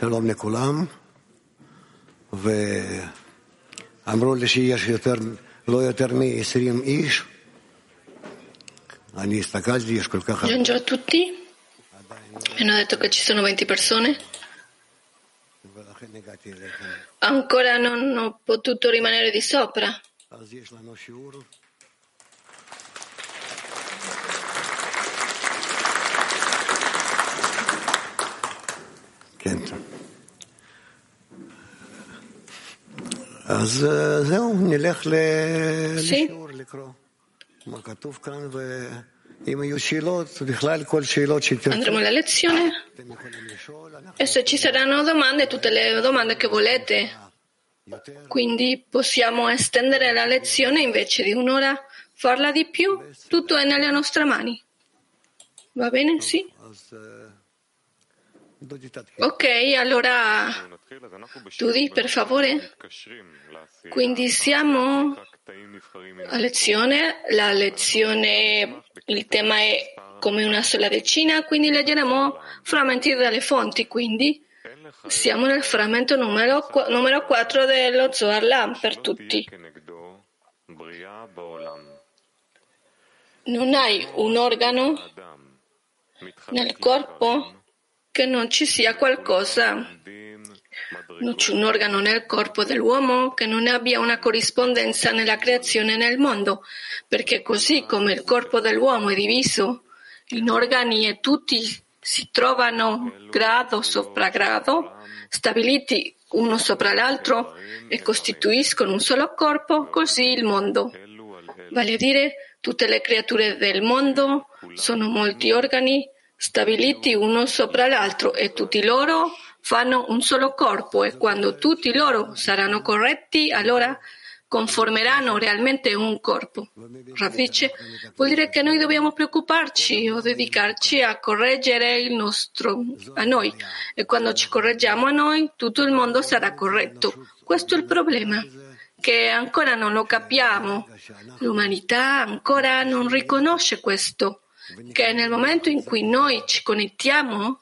שלום לכולם, ואמרו לי שיש יותר, לא יותר מ-20 איש. אני הסתכלתי, יש כל כך הרבה. Buongiorno a tutti. Mi hanno detto che ci sono 20 persone. ולכן הגעתי אליכם. Ancora non ho potuto rimanere di sopra. Sì. Andremo alla lezione e se ci saranno domande, tutte le domande che volete. Quindi possiamo estendere la lezione invece di un'ora, farla di più, tutto è nelle nostre mani. Va bene? Sì? Ok, allora Dudi, per favore. Quindi siamo a lezione. La lezione, il tema è come una sola decina, quindi leggeremo frammenti dalle fonti. Quindi siamo nel frammento numero, numero 4 dello Zohar Lam per tutti. Non hai un organo nel corpo che non ci sia qualcosa non c'è un organo nel corpo dell'uomo che non abbia una corrispondenza nella creazione nel mondo, perché così come il corpo dell'uomo è diviso in organi e tutti si trovano grado sopra grado, stabiliti uno sopra l'altro e costituiscono un solo corpo, così il mondo. Vale a dire, tutte le creature del mondo sono molti organi stabiliti uno sopra l'altro e tutti loro fanno un solo corpo e quando tutti loro saranno corretti, allora conformeranno realmente un corpo. Rav vuol dire che noi dobbiamo preoccuparci o dedicarci a correggere il nostro, a noi e quando ci correggiamo a noi tutto il mondo sarà corretto. Questo è il problema, che ancora non lo capiamo. L'umanità ancora non riconosce questo, che nel momento in cui noi ci connettiamo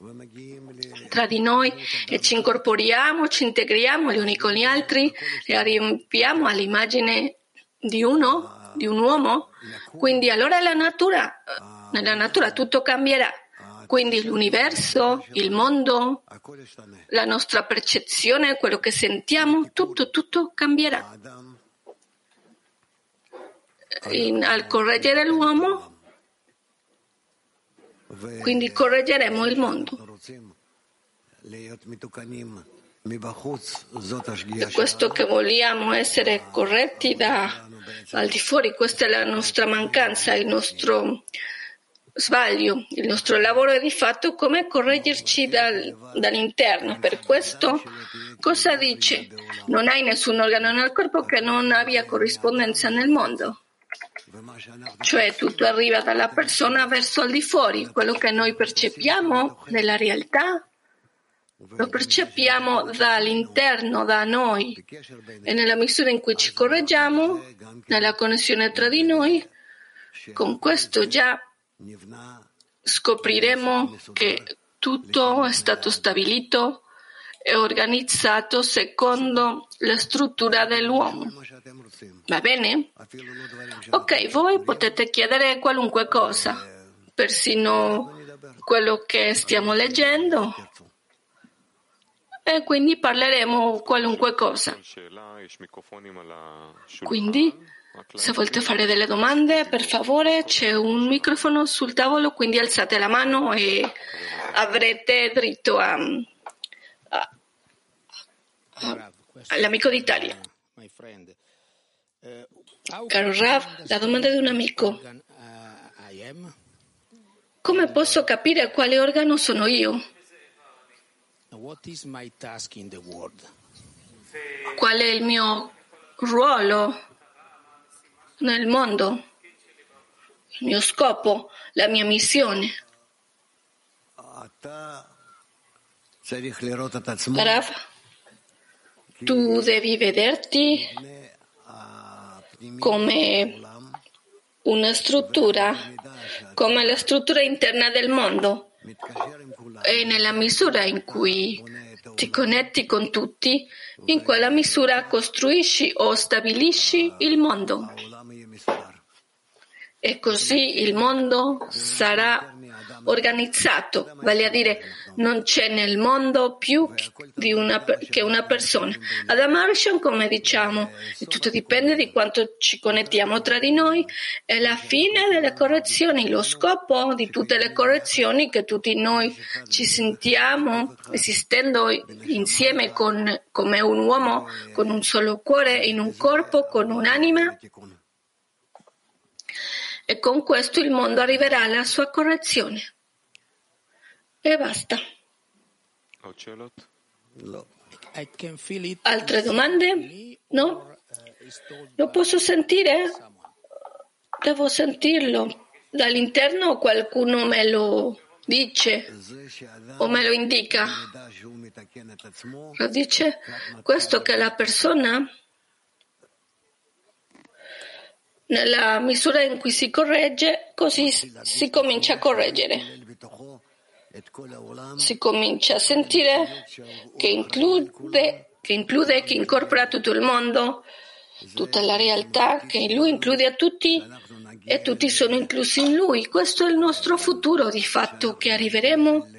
tra di noi e ci incorporiamo, ci integriamo gli uni con gli altri e arriviamo all'immagine di uno, di un uomo, quindi allora la natura, nella natura tutto cambierà. Quindi l'universo, il mondo, la nostra percezione, quello che sentiamo, tutto, tutto cambierà. In, al correggere l'uomo quindi correggeremo il mondo. È questo che vogliamo essere corretti da, al di fuori, questa è la nostra mancanza, il nostro sbaglio. Il nostro lavoro è di fatto come correggerci dal, dall'interno. Per questo cosa dice? Non hai nessun organo nel corpo che non abbia corrispondenza nel mondo. Cioè tutto arriva dalla persona verso al di fuori, quello che noi percepiamo nella realtà lo percepiamo dall'interno, da noi e nella misura in cui ci correggiamo, nella connessione tra di noi, con questo già scopriremo che tutto è stato stabilito e organizzato secondo la struttura dell'uomo. Va bene? Eh? Ok, voi potete chiedere qualunque cosa, persino quello che stiamo leggendo. E quindi parleremo qualunque cosa. Quindi, se volete fare delle domande, per favore, c'è un microfono sul tavolo, quindi alzate la mano e avrete diritto a, a, a, all'amico d'Italia. Caro Rav, la domanda di un amico. Come posso capire quale organo sono io? Qual è il mio ruolo nel mondo? Il mio scopo, la mia missione? Rav, tu devi vederti come una struttura, come la struttura interna del mondo. E nella misura in cui ti connetti con tutti, in quella misura costruisci o stabilisci il mondo. E così il mondo sarà organizzato, vale a dire non c'è nel mondo più una, che una persona. Ad Amarsham, come diciamo, tutto dipende di quanto ci connettiamo tra di noi e la fine delle correzioni, lo scopo di tutte le correzioni che tutti noi ci sentiamo esistendo insieme con, come un uomo con un solo cuore, in un corpo, con un'anima. E con questo il mondo arriverà alla sua correzione. E basta. Altre domande? No? Lo posso sentire? Devo sentirlo. Dall'interno qualcuno me lo dice o me lo indica. Lo dice questo che la persona nella misura in cui si corregge, così si comincia a correggere si comincia a sentire che include, che include, che incorpora tutto il mondo, tutta la realtà, che lui include a tutti e tutti sono inclusi in lui. Questo è il nostro futuro, di fatto, che arriveremo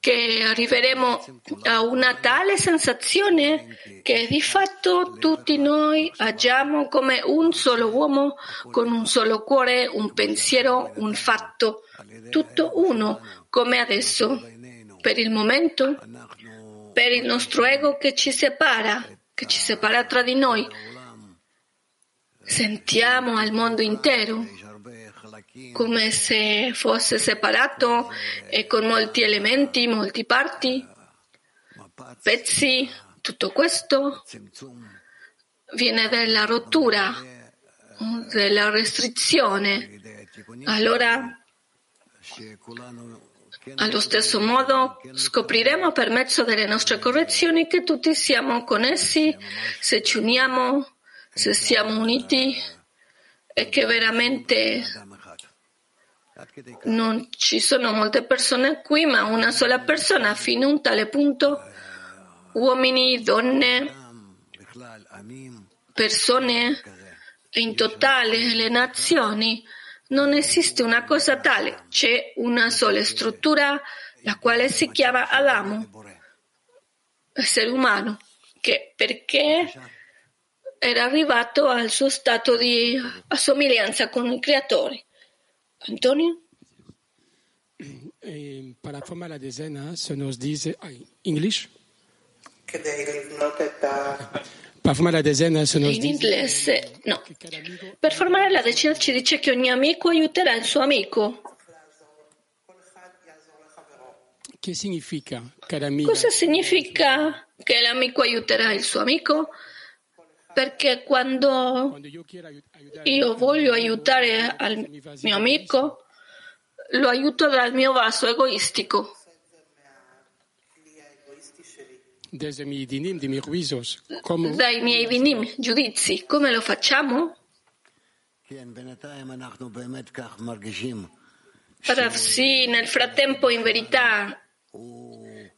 che arriveremo a una tale sensazione che di fatto tutti noi agiamo come un solo uomo, con un solo cuore, un pensiero, un fatto, tutto uno, come adesso, per il momento, per il nostro ego che ci separa, che ci separa tra di noi. Sentiamo al mondo intero come se fosse separato e con molti elementi, molti parti, pezzi, tutto questo viene dalla rottura, della restrizione. Allora, allo stesso modo, scopriremo per mezzo delle nostre correzioni che tutti siamo connessi se ci uniamo, se siamo uniti e che veramente non ci sono molte persone qui, ma una sola persona fino a un tale punto, uomini, donne, persone, in totale le nazioni, non esiste una cosa tale, c'è una sola struttura, la quale si chiama Adamo, essere umano, che perché era arrivato al suo stato di assomiglianza con il creatore. Antonio? Eh, para formar la decena se nos dice, ay, English? Per formare la decena se nos In inglese, no. Per formare la decina ci dice che ogni amico aiuterà il suo amico. Che significa Cosa significa che l'amico aiuterà il suo amico? Perché quando io voglio aiutare al mio amico, lo aiuto dal mio vaso egoistico. Dai miei dinim, giudizi, come lo facciamo? sì, nel frattempo, in verità,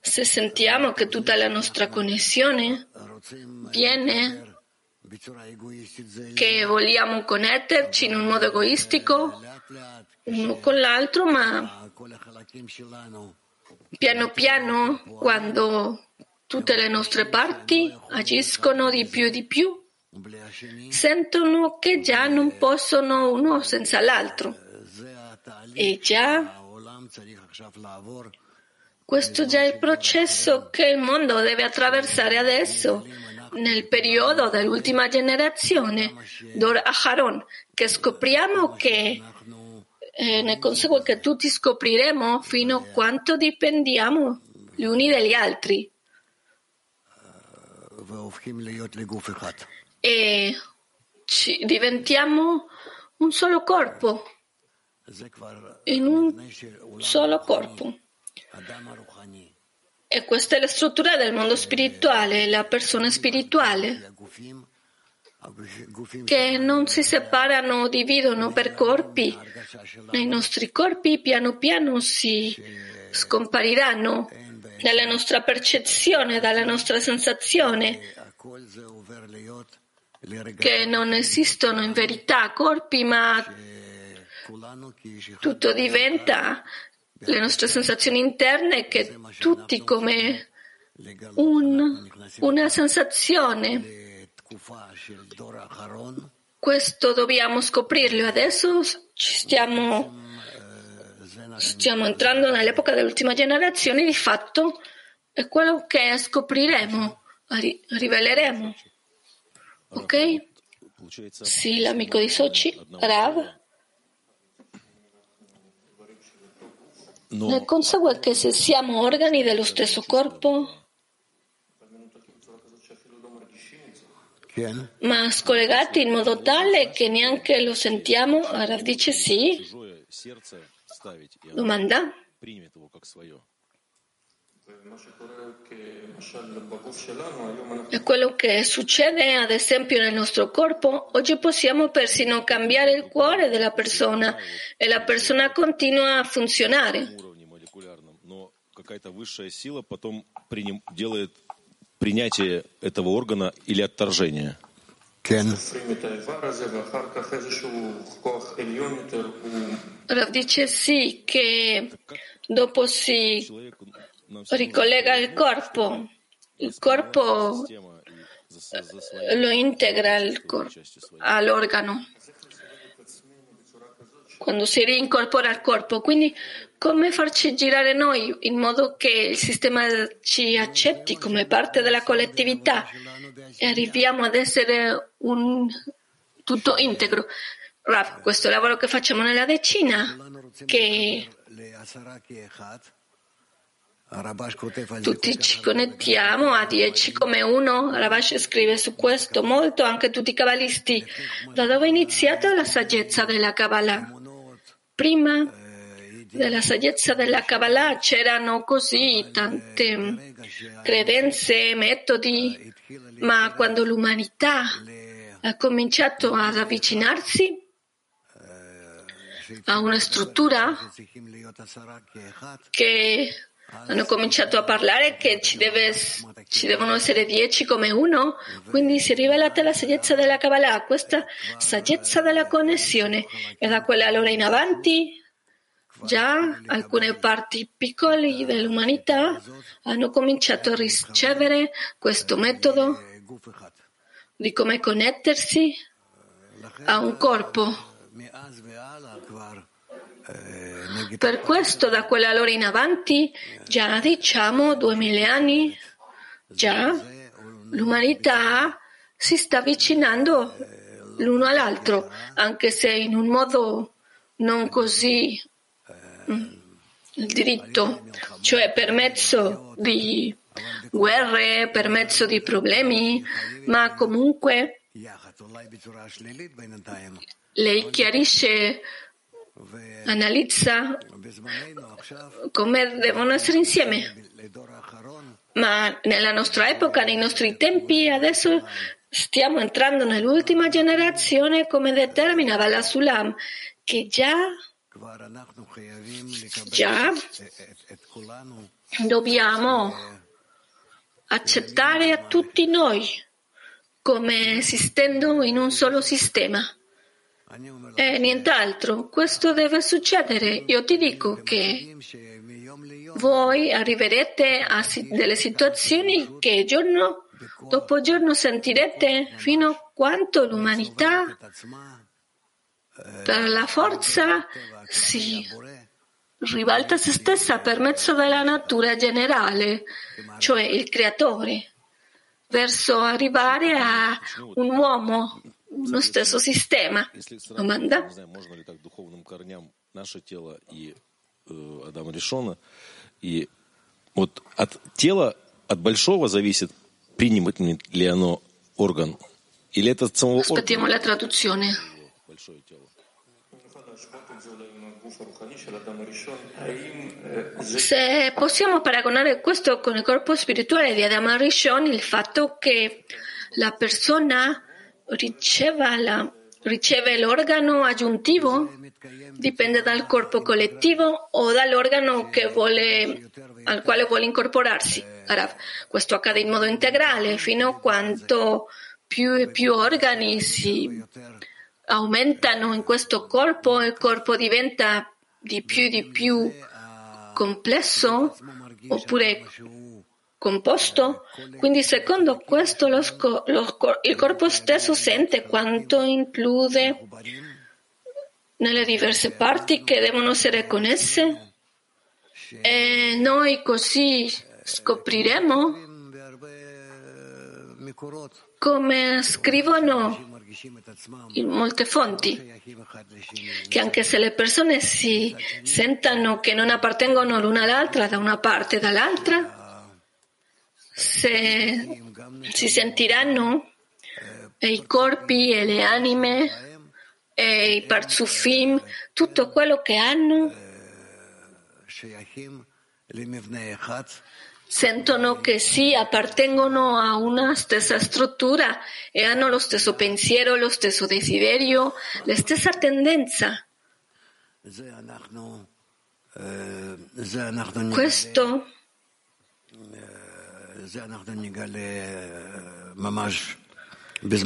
se sentiamo che tutta la nostra connessione viene che vogliamo connetterci in un modo egoistico uno con l'altro, ma piano piano, quando tutte le nostre parti agiscono di più e di più, sentono che già non possono uno senza l'altro. E già questo già è il processo che il mondo deve attraversare adesso nel periodo dell'ultima generazione, Dor Aharon, che scopriamo che eh, ne consegue che tutti scopriremo fino a quanto dipendiamo gli uni dagli altri. E diventiamo un solo corpo, in un solo corpo. E questa è la struttura del mondo spirituale, la persona spirituale, che non si separano, dividono per corpi. Nei nostri corpi piano piano si scompariranno dalla nostra percezione, dalla nostra sensazione, che non esistono in verità corpi, ma tutto diventa le nostre sensazioni interne che tutti come un, una sensazione. Questo dobbiamo scoprirlo. Adesso stiamo, stiamo entrando nell'epoca dell'ultima generazione, di fatto è quello che scopriremo, riveleremo. Ok? Sì, l'amico di Sochi, Rav. Ne consegue che se siamo organi dello stesso corpo, ma scollegati in modo tale che neanche lo sentiamo, Rav dice sì. Domanda? È quello che succede ad esempio nel nostro corpo. Oggi possiamo persino cambiare il cuore della persona e la persona continua a funzionare. принятие этого органа или отторжение. Rav dice sì che dopo si ricollega il corpo, il corpo lo integra all'organo quando si rincorpora al corpo. Quindi come farci girare noi in modo che il sistema ci accetti come parte della collettività e arriviamo ad essere un tutto integro. Rav, questo è il lavoro che facciamo nella decina, che tutti ci connettiamo a dieci come uno. Rabash scrive su questo molto, anche tutti i cabalisti. Da dove è iniziata la saggezza della Kabbalah? Prima della saggezza della Kabbalah c'erano così tante credenze, metodi, ma quando l'umanità ha cominciato ad avvicinarsi a una struttura che hanno cominciato a parlare che ci, deve, ci, devono essere dieci come uno, quindi si è rivelata la saggezza della Kabbalah, questa saggezza della connessione e da quella allora in avanti Già alcune parti piccole dell'umanità hanno cominciato a ricevere questo metodo di come connettersi a un corpo. Per questo da quell'allora in avanti, già diciamo duemila anni, già l'umanità si sta avvicinando l'uno all'altro, anche se in un modo non così il diritto, cioè per mezzo di guerre, per mezzo di problemi, ma comunque lei chiarisce, analizza come devono essere insieme. Ma nella nostra epoca, nei nostri tempi, adesso stiamo entrando nell'ultima generazione come determinava la Sulam, che già Già dobbiamo accettare a tutti noi come esistendo in un solo sistema. E nient'altro, questo deve succedere. Io ti dico che voi arriverete a delle situazioni che giorno dopo giorno sentirete fino a quanto l'umanità per la forza si ribalta se stessa per mezzo della natura generale, cioè il creatore, verso arrivare a un uomo, uno stesso sistema. Domanda? И вот от тела, от большого зависит, принимает ли оно орган, или это от самого Aspettiamo la traduzione. Большое тело. Se possiamo paragonare questo con il corpo spirituale di Adamo Rishon, il fatto che la persona riceva la riceve l'organo aggiuntivo? Dipende dal corpo collettivo o dall'organo vuole, al quale vuole incorporarsi. Questo accade in modo integrale fino a quanto più e più organi si aumentano in questo corpo, il corpo diventa di più e di più complesso oppure composto. Quindi secondo questo lo, lo, il corpo stesso sente quanto include nelle diverse parti che devono essere connesse e noi così scopriremo come scrivono in molte fonti, che anche se le persone si sentano che non appartengono l'una all'altra da una parte e dall'altra, se si sentiranno i corpi e le anime e i parzufim, tutto quello che hanno, sentono che sì, appartengono a una stessa struttura e hanno lo stesso pensiero, lo stesso desiderio, la stessa tendenza. Questo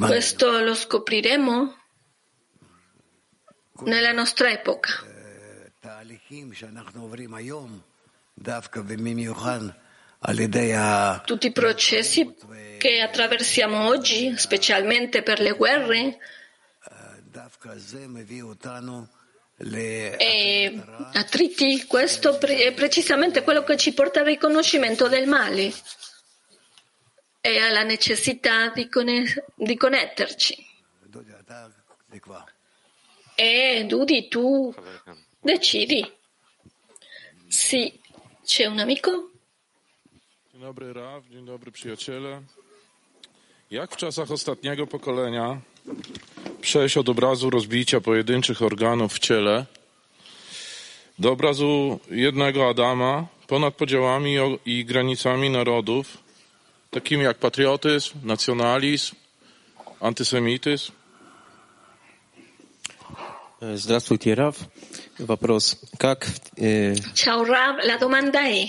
questo lo scopriremo? Nella nostra epoca. Tutti i processi che attraversiamo oggi, specialmente per le guerre, e attriti, questo è precisamente quello che ci porta al riconoscimento del male e alla necessità di, di connetterci. E Dudi, tu decidi. Sì, c'è un amico? Dzień dobry Raw, dzień dobry przyjaciele. Jak w czasach ostatniego pokolenia przejść od obrazu rozbicia pojedynczych organów w ciele do obrazu jednego Adama ponad podziałami i granicami narodów, takimi jak patriotyzm, nacjonalizm, antysemityzm? Здравствуйте, Рав. Вопрос. Как э, Ciao, Rav. La domanda è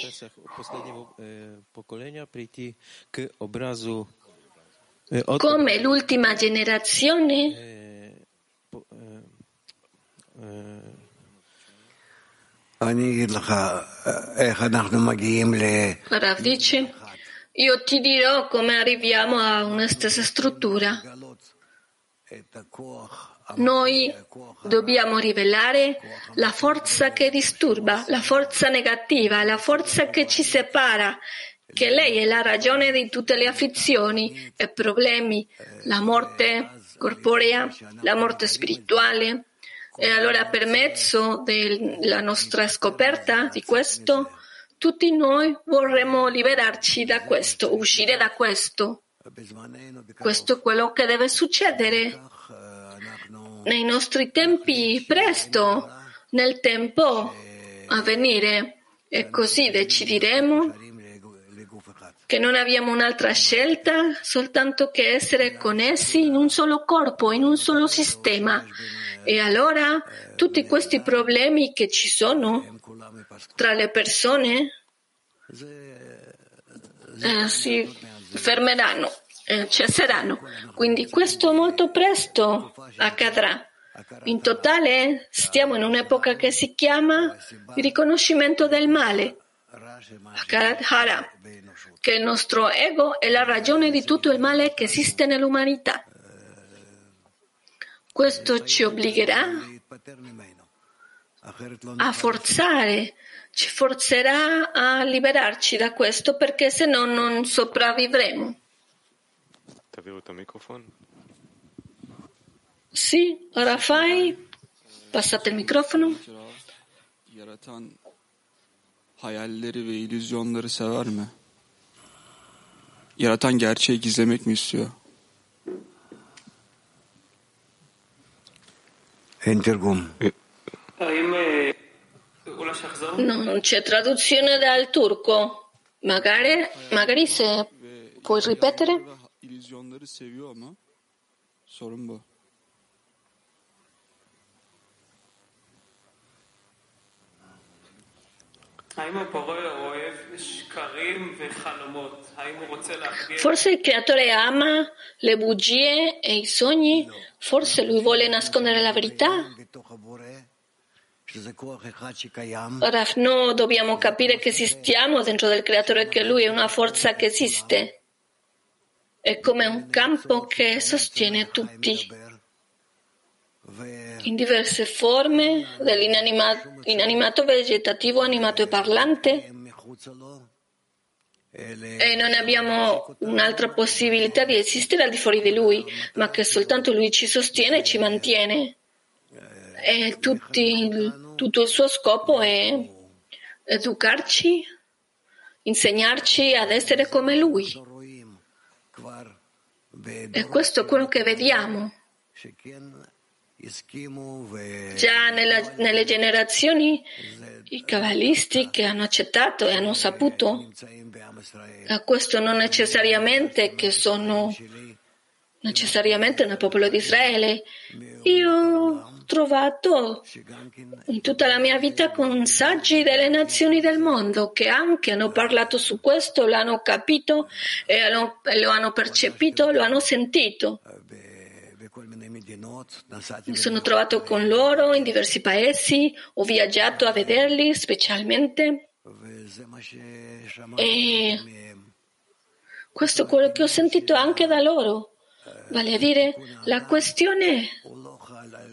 последнего э, поколения прийти к образу э, от, come l'ultima generazione э, Rav dice io ti dirò come arriviamo a una stessa struttura noi dobbiamo rivelare la forza che disturba, la forza negativa, la forza che ci separa, che lei è la ragione di tutte le afflizioni e problemi, la morte corporea, la morte spirituale. E allora per mezzo della nostra scoperta di questo, tutti noi vorremmo liberarci da questo, uscire da questo. Questo è quello che deve succedere nei nostri tempi presto, nel tempo a venire e così decideremo che non abbiamo un'altra scelta soltanto che essere connessi in un solo corpo, in un solo sistema. E allora tutti questi problemi che ci sono tra le persone eh, si fermeranno eh, cesseranno. Quindi questo molto presto accadrà. In totale stiamo in un'epoca che si chiama il riconoscimento del male, che il nostro ego è la ragione di tutto il male che esiste nell'umanità. Questo ci obbligherà a forzare, ci forzerà a liberarci da questo perché se no non sopravvivremo. Sì, ora fai. Passate il microfono. Yaratan hayalleri ve illüzyonları sever mi? Yaratan gerçeği gizlemek mi istiyor? Non c'è traduzione dal turco. Magari, magari se puoi ripetere? Sorun bu. Forse il creatore ama le bugie e i sogni? Forse lui vuole nascondere la verità? Rav, no, dobbiamo capire che esistiamo dentro del creatore, che lui è una forza che esiste. È come un campo che sostiene tutti in diverse forme, dell'inanimato vegetativo, animato e parlante. E non abbiamo un'altra possibilità di esistere al di fuori di lui, ma che soltanto lui ci sostiene e ci mantiene. E tutti, tutto il suo scopo è educarci, insegnarci ad essere come lui. E questo è quello che vediamo. Già nella, nelle generazioni i cabalisti che hanno accettato e hanno saputo, questo non necessariamente che sono necessariamente nel popolo di Israele. Io ho trovato in tutta la mia vita con saggi delle nazioni del mondo che anche hanno parlato su questo, l'hanno capito e lo hanno percepito, lo hanno sentito. Mi sono trovato con loro in diversi paesi, ho viaggiato a vederli specialmente. E questo è quello che ho sentito anche da loro, vale a dire la questione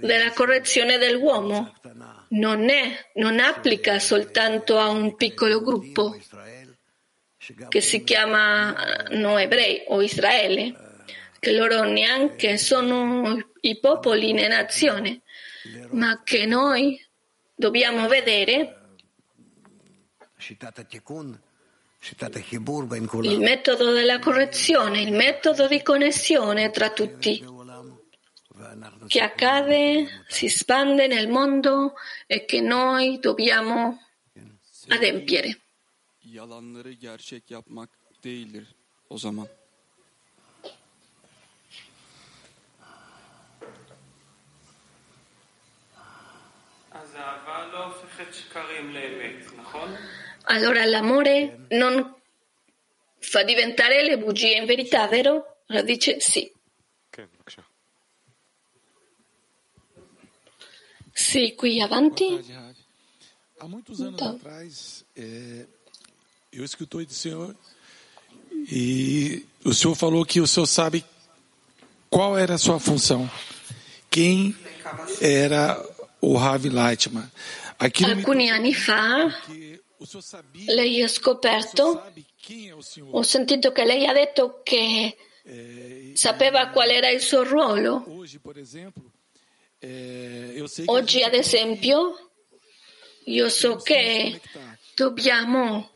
della correzione dell'uomo non, è, non applica soltanto a un piccolo gruppo che si chiama no ebrei o Israele che loro neanche sono i popoli né nazione, ma che noi dobbiamo vedere il metodo della correzione, il metodo di connessione tra tutti, che accade, si espande nel mondo e che noi dobbiamo adempiere. Yalanları gerçek yapmak değildir o zaman. Allora l'amore non fa diventare le bugie in verità, vero? Allora dice sì. Sì, qui avanti. Há muitos anos então. atrás, é, eu escutei do senhor e o senhor falou que o senhor sabe qual era a sua função, quem era o Ravi Leitman. Alcuni anni fa lei ha scoperto, ho sentito che lei ha detto che sapeva qual era il suo ruolo. Oggi, ad esempio, io so che dobbiamo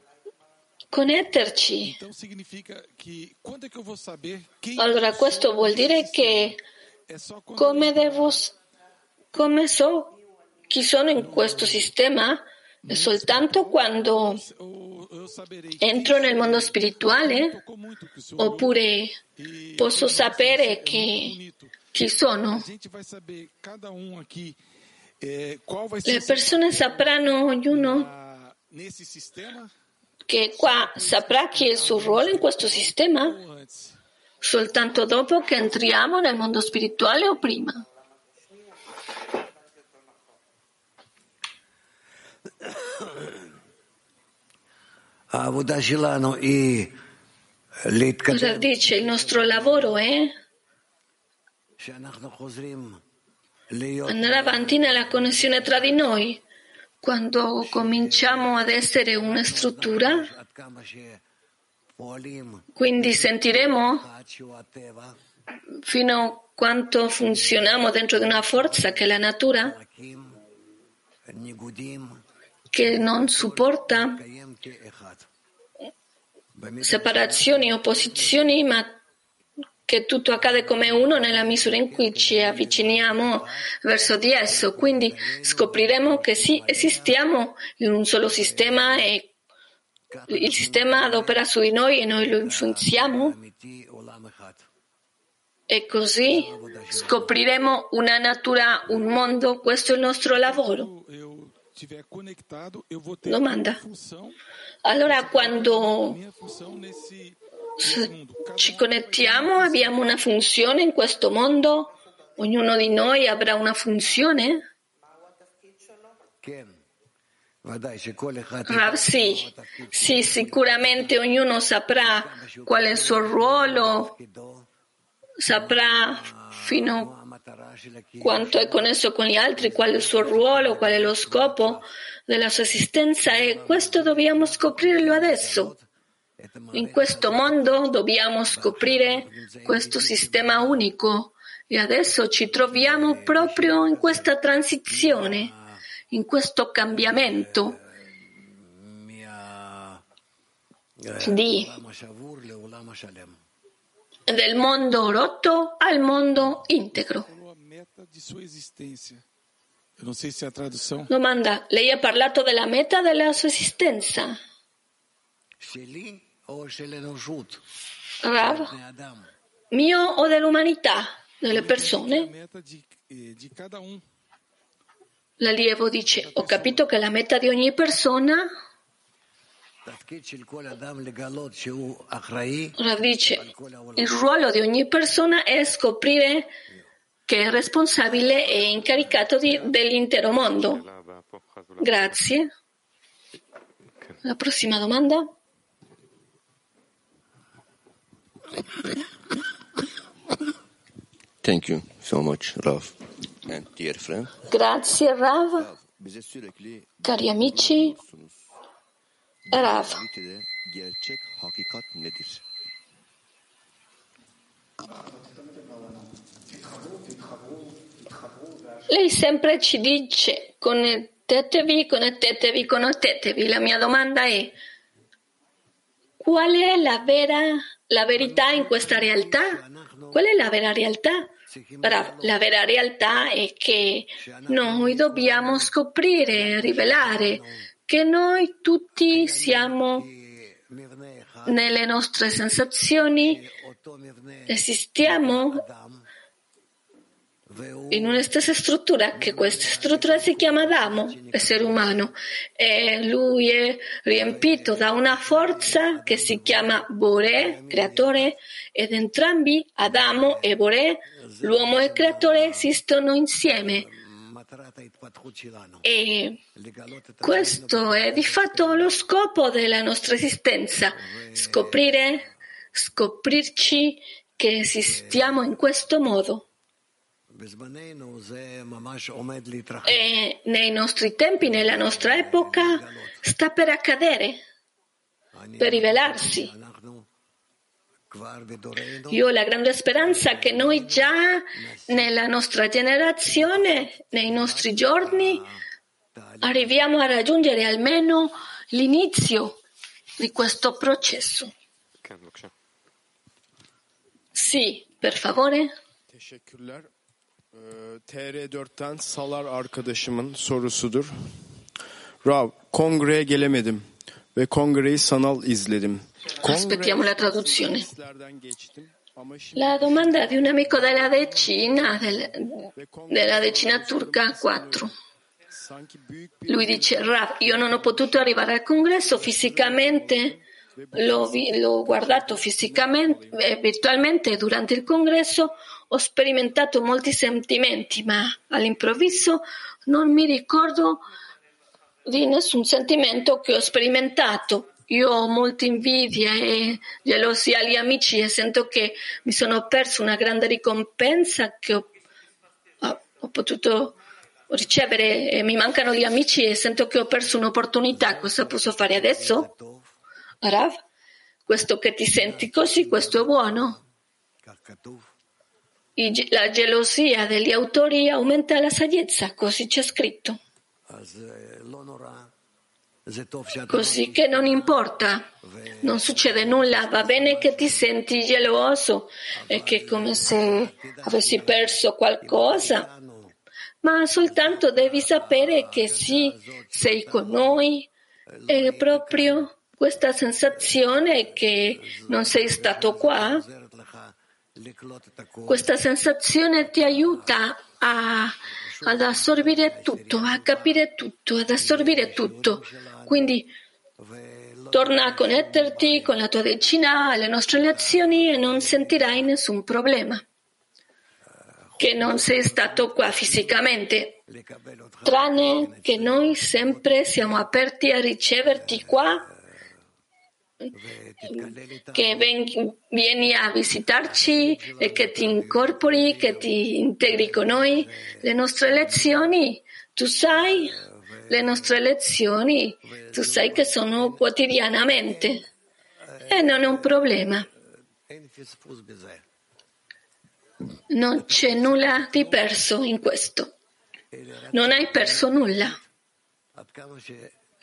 connetterci. Allora, questo vuol dire che come devo come so chi sono in questo sistema? Soltanto quando entro nel mondo spirituale? Oppure posso sapere che, chi sono? Le persone sapranno ognuno che qua saprà chi è il suo ruolo in questo sistema? Soltanto dopo che entriamo nel mondo spirituale o prima? Cosa dice? Il nostro lavoro è andare avanti nella connessione tra di noi. Quando cominciamo ad essere una struttura, quindi sentiremo fino a quanto funzioniamo dentro di una forza che è la natura, che non supporta separazioni, opposizioni, ma che tutto accade come uno nella misura in cui ci avviciniamo verso di esso. Quindi scopriremo che sì, esistiamo in un solo sistema e il sistema adopera su di noi e noi lo influenziamo. E così scopriremo una natura, un mondo, questo è il nostro lavoro. Domanda. Allora quando ci connettiamo abbiamo una funzione in questo mondo? Ognuno di noi avrà una funzione? Ah, sì. sì, sicuramente ognuno saprà qual è il suo ruolo, saprà fino a quanto è connesso con gli altri, qual è il suo ruolo, qual è lo scopo della sua esistenza e questo dobbiamo scoprirlo adesso. In questo mondo dobbiamo scoprire questo sistema unico e adesso ci troviamo proprio in questa transizione, in questo cambiamento di, del mondo rotto al mondo integro. Domanda, lei ha parlato della meta della sua esistenza? Rav, mio o dell'umanità, delle persone? L'allievo dice, ho capito che la meta di ogni persona Rav dice, il ruolo di ogni persona è scoprire eh, che è responsabile e incaricato di- dell'intero mondo. Grazie. La prossima domanda? Thank you so much, Rav. And dear friend, Grazie Rav, cari amici. Rav, Lei sempre ci dice "connettetevi, connettetevi, connettetevi. La mia domanda è: qual è la, vera, la verità in questa realtà? Qual è la vera realtà? La vera realtà è che noi dobbiamo scoprire, rivelare che noi tutti siamo nelle nostre sensazioni, esistiamo in una stessa struttura, che questa struttura si chiama Adamo, essere umano, e lui è riempito da una forza che si chiama Bore, creatore, ed entrambi, Adamo e Bore, l'uomo e il creatore, esistono insieme. E questo è di fatto lo scopo della nostra esistenza, scoprire, scoprirci che esistiamo in questo modo. E nei nostri tempi, nella nostra epoca, sta per accadere, per rivelarsi. Io ho la grande speranza che noi già nella nostra generazione, nei nostri giorni, arriviamo a raggiungere almeno l'inizio di questo processo. Sì, per favore. Ee, TR4'ten Salar arkadaşımın sorusudur. Rav, kongreye gelemedim ve kongreyi sanal izledim. Aspettiamo la traduzione. La domanda di un amico della decina, del- della decina turca 4. sanki büyük bir Lui dice, Rav, io non ho potuto arrivare al congresso fisicamente, l'ho, vi- l'ho guardato fisicamente e virtualmente durante il congresso, ho sperimentato molti sentimenti, ma all'improvviso non mi ricordo di nessun sentimento che ho sperimentato. Io ho molta invidia e gelosia agli amici e sento che mi sono perso una grande ricompensa che ho, ah, ho potuto ricevere e mi mancano gli amici e sento che ho perso un'opportunità. Cosa posso fare adesso? Rav, questo che ti senti così, questo è buono. La gelosia degli autori aumenta la saggezza, così c'è scritto. Così che non importa, non succede nulla, va bene che ti senti geloso, e che è come se avessi perso qualcosa, ma soltanto devi sapere che sì, sei con noi, è proprio questa sensazione che non sei stato qua questa sensazione ti aiuta a, ad assorbire tutto, a capire tutto, ad assorbire tutto. Quindi torna a connetterti con la tua decina alle nostre lezioni e non sentirai nessun problema. Che non sei stato qua fisicamente, tranne che noi sempre siamo aperti a riceverti qua che vieni a visitarci e che ti incorpori, che ti integri con noi. Le nostre lezioni, tu sai, le nostre lezioni, tu sai che sono quotidianamente e non è un problema. Non c'è nulla di perso in questo. Non hai perso nulla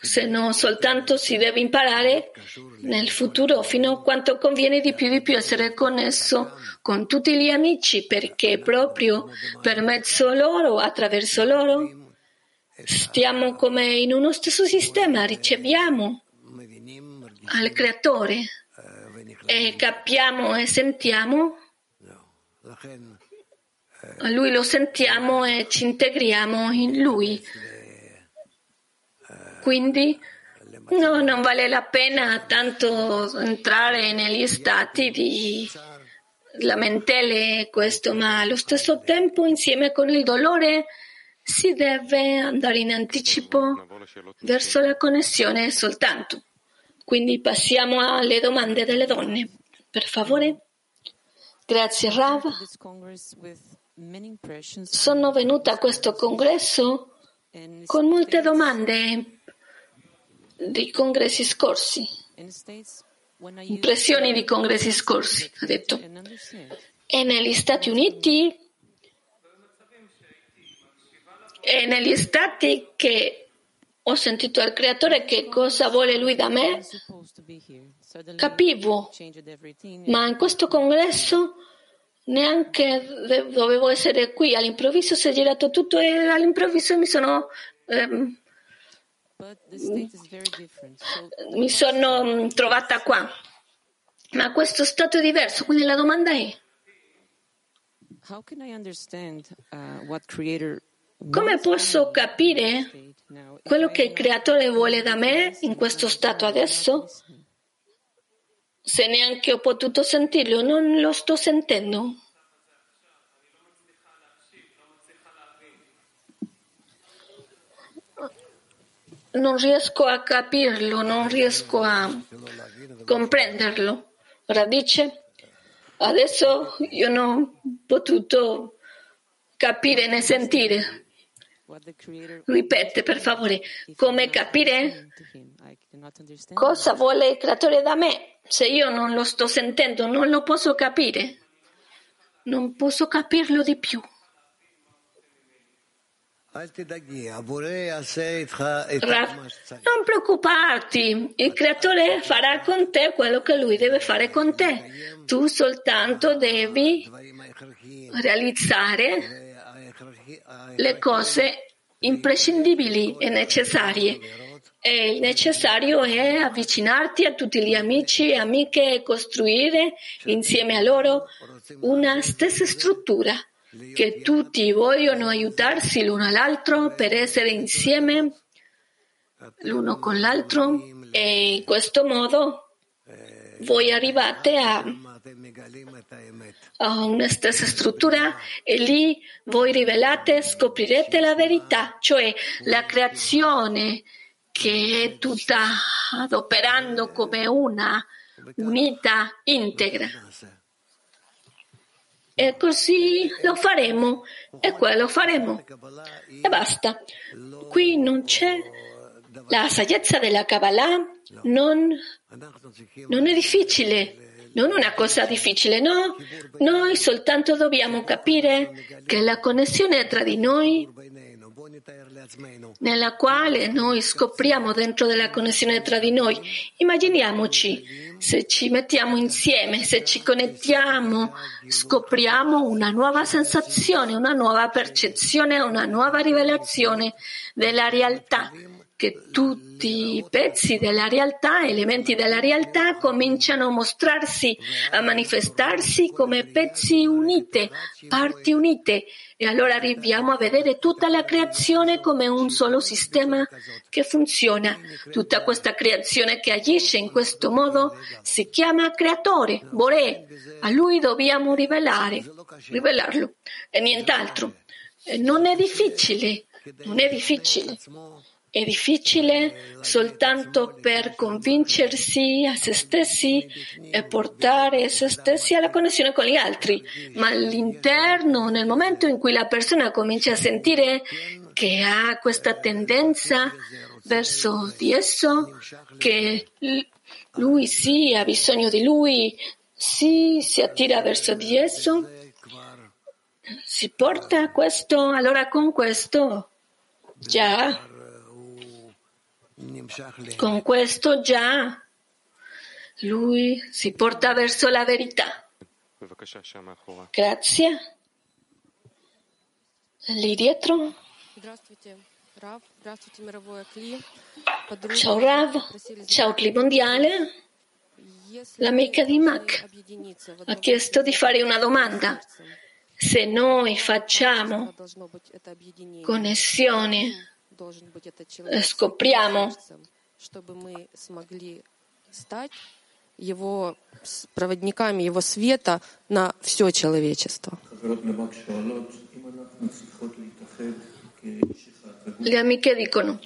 se non soltanto si deve imparare nel futuro fino a quanto conviene di più di più essere connesso con tutti gli amici perché proprio per mezzo loro, attraverso loro, stiamo come in uno stesso sistema, riceviamo al creatore e capiamo e sentiamo, lui lo sentiamo e ci integriamo in lui quindi no, non vale la pena tanto entrare negli stati di lamentele questo, ma allo stesso tempo insieme con il dolore si deve andare in anticipo verso la connessione soltanto. Quindi passiamo alle domande delle donne. Per favore. Grazie Rav. Sono venuta a questo congresso con molte domande dei congressi scorsi, impressioni di congressi scorsi, ha detto. E negli Stati Uniti e negli Stati che ho sentito al creatore che cosa vuole lui da me, capivo, ma in questo congresso neanche dovevo essere qui, all'improvviso si è girato tutto e all'improvviso mi sono ehm, mi sono mm, trovata qua. Ma questo stato è diverso, quindi la domanda è uh, come posso capire quello che il creatore vuole da me in questo stato adesso? Se neanche ho potuto sentirlo, non lo sto sentendo. Non riesco a capirlo, non riesco a comprenderlo. Radice, adesso io non ho potuto capire né sentire. Ripete per favore, come capire cosa vuole il creatore da me? Se io non lo sto sentendo, non lo posso capire, non posso capirlo di più. Non preoccuparti, il creatore farà con te quello che lui deve fare con te. Tu soltanto devi realizzare le cose imprescindibili e necessarie. E il necessario è avvicinarti a tutti gli amici e amiche e costruire insieme a loro una stessa struttura che tutti vogliono aiutarsi l'uno all'altro per essere insieme l'uno con l'altro. E in questo modo voi arrivate a, a una stessa struttura e lì voi rivelate, scoprirete la verità, cioè la creazione che è tutta adoperando come una unità integra e così lo faremo e quello faremo e basta. Qui non c'è la saggezza della Kabbalah, non, non è difficile, non una cosa difficile, no. Noi soltanto dobbiamo capire che la connessione tra di noi nella quale noi scopriamo dentro della connessione tra di noi. Immaginiamoci se ci mettiamo insieme, se ci connettiamo, scopriamo una nuova sensazione, una nuova percezione, una nuova rivelazione della realtà che tutti i pezzi della realtà, elementi della realtà, cominciano a mostrarsi, a manifestarsi come pezzi unite, parti unite, e allora arriviamo a vedere tutta la creazione come un solo sistema che funziona. Tutta questa creazione che agisce in questo modo si chiama creatore, Boré. A lui dobbiamo rivelare, rivelarlo e nient'altro. Non è difficile, non è difficile. È difficile soltanto per convincersi a se stessi e portare se stessi alla connessione con gli altri, ma all'interno, nel momento in cui la persona comincia a sentire che ha questa tendenza verso di esso, che lui sì ha bisogno di lui, sì si attira verso di esso, si porta questo, allora con questo già con questo già lui si porta verso la verità. Grazie. Lì dietro. Ciao Rav, ciao Cli Mondiale. L'amica di Mac ha chiesto di fare una domanda. Se noi facciamo connessioni scopriamo его проводниками его света на все человечество. Le amiche dicono,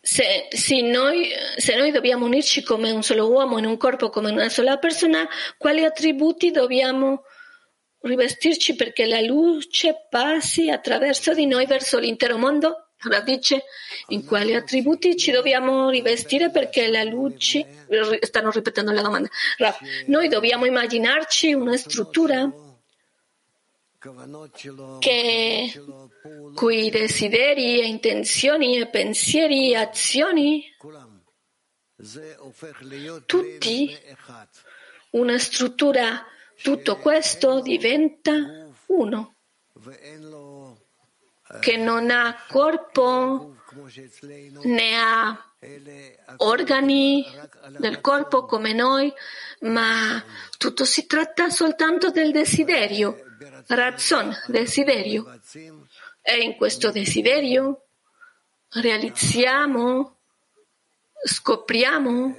se, se, noi, se noi dobbiamo unirci come un solo uomo in un corpo, come una sola persona, quali attributi dobbiamo rivestirci perché la luce passi attraverso di noi verso l'intero mondo? Rav dice in quali attributi ci dobbiamo rivestire perché la luce, stanno ripetendo la domanda, Rav, noi dobbiamo immaginarci una struttura che, cui desideri e intenzioni e pensieri e azioni, tutti, una struttura, tutto questo diventa uno che non ha corpo né ha organi del corpo come noi, ma tutto si tratta soltanto del desiderio, razzon, desiderio. E in questo desiderio realizziamo, scopriamo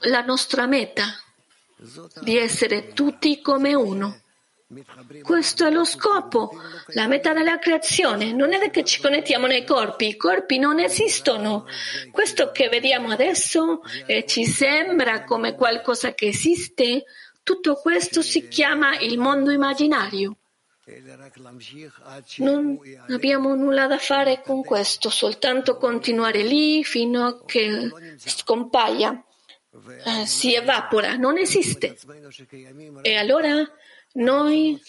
la nostra meta di essere tutti come uno. Questo è lo scopo, la meta della creazione. Non è che ci connettiamo nei corpi, i corpi non esistono. Questo che vediamo adesso e ci sembra come qualcosa che esiste, tutto questo si chiama il mondo immaginario. Non abbiamo nulla da fare con questo, soltanto continuare lì fino a che scompaia eh, si evapora, non esiste. E allora noi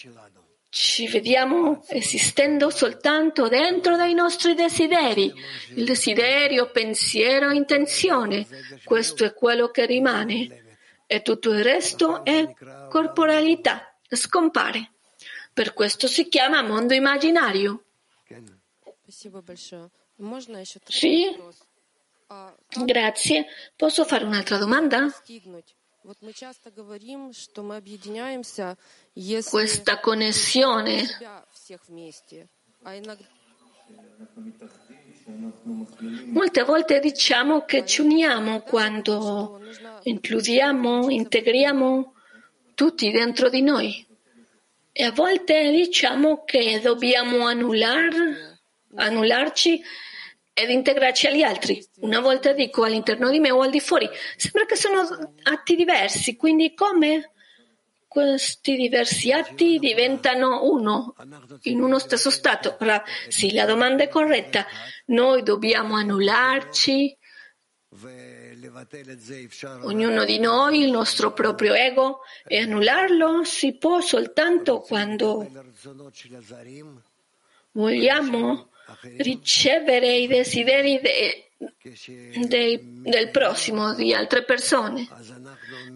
ci vediamo esistendo soltanto dentro dei nostri desideri, il desiderio, pensiero, intenzione. Questo è quello che rimane. E tutto il resto è corporalità, scompare. Per questo si chiama mondo immaginario. Sì? Grazie. Posso fare un'altra domanda? Questa connessione Molte volte diciamo che ci uniamo quando includiamo, integriamo tutti dentro di noi. E a volte diciamo che dobbiamo annullar, annullarci ed integrarci agli altri. Una volta dico all'interno di me o al di fuori. Sembra che sono atti diversi, quindi come questi diversi atti diventano uno, in uno stesso stato? Ora, sì, la domanda è corretta. Noi dobbiamo annullarci, ognuno di noi, il nostro proprio ego, e annullarlo si può soltanto quando vogliamo ricevere i desideri de, de, del prossimo, di altre persone.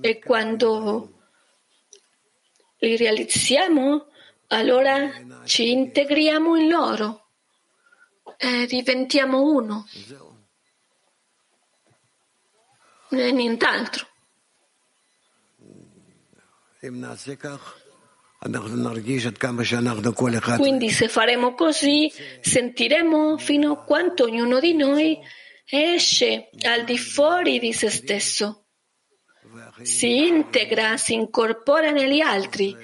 E quando li realizziamo, allora ci integriamo in loro e diventiamo uno e nient'altro. Quindi se faremo così, sentiremo fino a quanto ognuno di noi esce al di fuori di se stesso, si integra, si incorpora negli altri.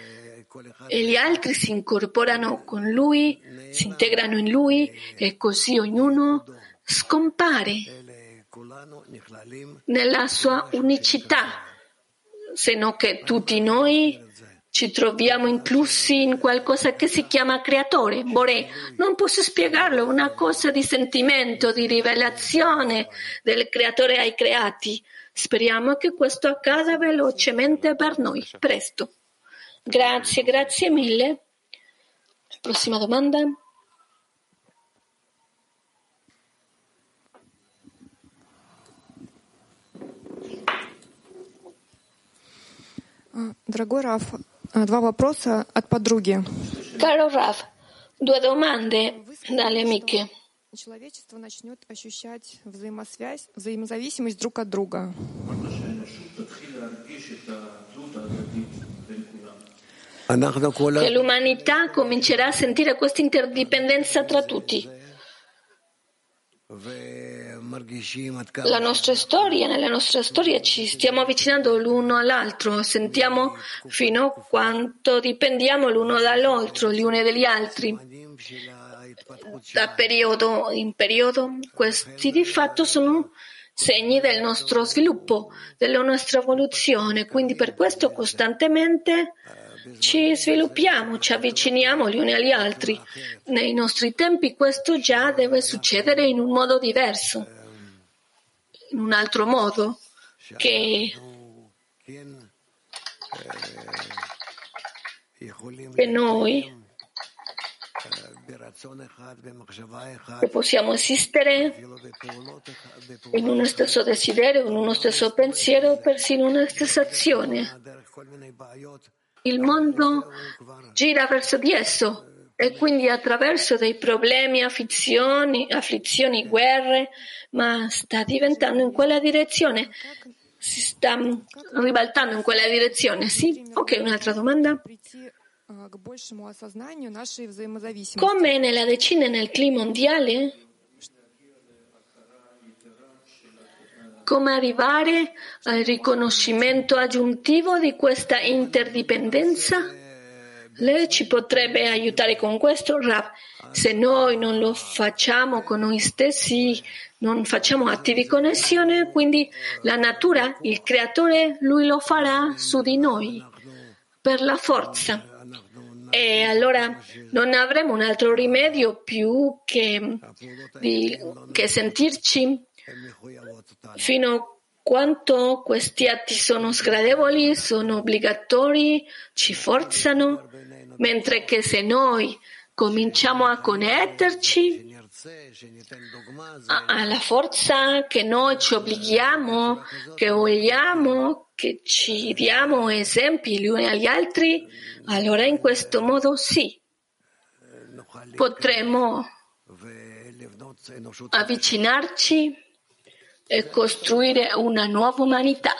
E gli altri si incorporano con lui, si integrano in lui e così ognuno scompare nella sua unicità, se no che tutti noi ci troviamo inclusi in qualcosa che si chiama creatore, Bore. Non posso spiegarlo, una cosa di sentimento, di rivelazione del creatore ai creati. Speriamo che questo accada velocemente per noi, presto. Grazie, grazie mille. Prossima domanda. Дорогой Раф, два вопроса от подруги. Caro Rav, due domande dalle amiche. Человечество начнет ощущать взаимосвязь, взаимозависимость друг от друга. Che l'umanità comincerà a sentire questa interdipendenza tra tutti. La nostra storia, nella nostra storia ci stiamo avvicinando l'uno all'altro, sentiamo fino a quanto dipendiamo l'uno dall'altro, gli uni dagli altri. Da periodo in periodo, questi di fatto sono segni del nostro sviluppo, della nostra evoluzione, quindi per questo costantemente ci sviluppiamo, ci avviciniamo gli uni agli altri. Nei nostri tempi questo già deve succedere in un modo diverso, in un altro modo, che, che noi che possiamo esistere in uno stesso desiderio, in uno stesso pensiero, persino in una stessa azione. Il mondo gira verso di esso e quindi attraverso dei problemi, afflizioni, afflizioni, guerre, ma sta diventando in quella direzione, si sta ribaltando in quella direzione. Sì? Ok, un'altra domanda. Come nella decina nel clima mondiale? Come arrivare al riconoscimento aggiuntivo di questa interdipendenza? Lei ci potrebbe aiutare con questo, Rav. Se noi non lo facciamo con noi stessi, non facciamo atti di connessione, quindi la natura, il creatore, lui lo farà su di noi per la forza. E allora non avremo un altro rimedio più che, di, che sentirci fino a quanto questi atti sono sgradevoli, sono obbligatori, ci forzano, mentre che se noi cominciamo a connetterci alla forza che noi ci obblighiamo, che vogliamo, che ci diamo esempi gli uni agli altri, allora in questo modo sì, potremo avvicinarci e costruire una nuova umanità.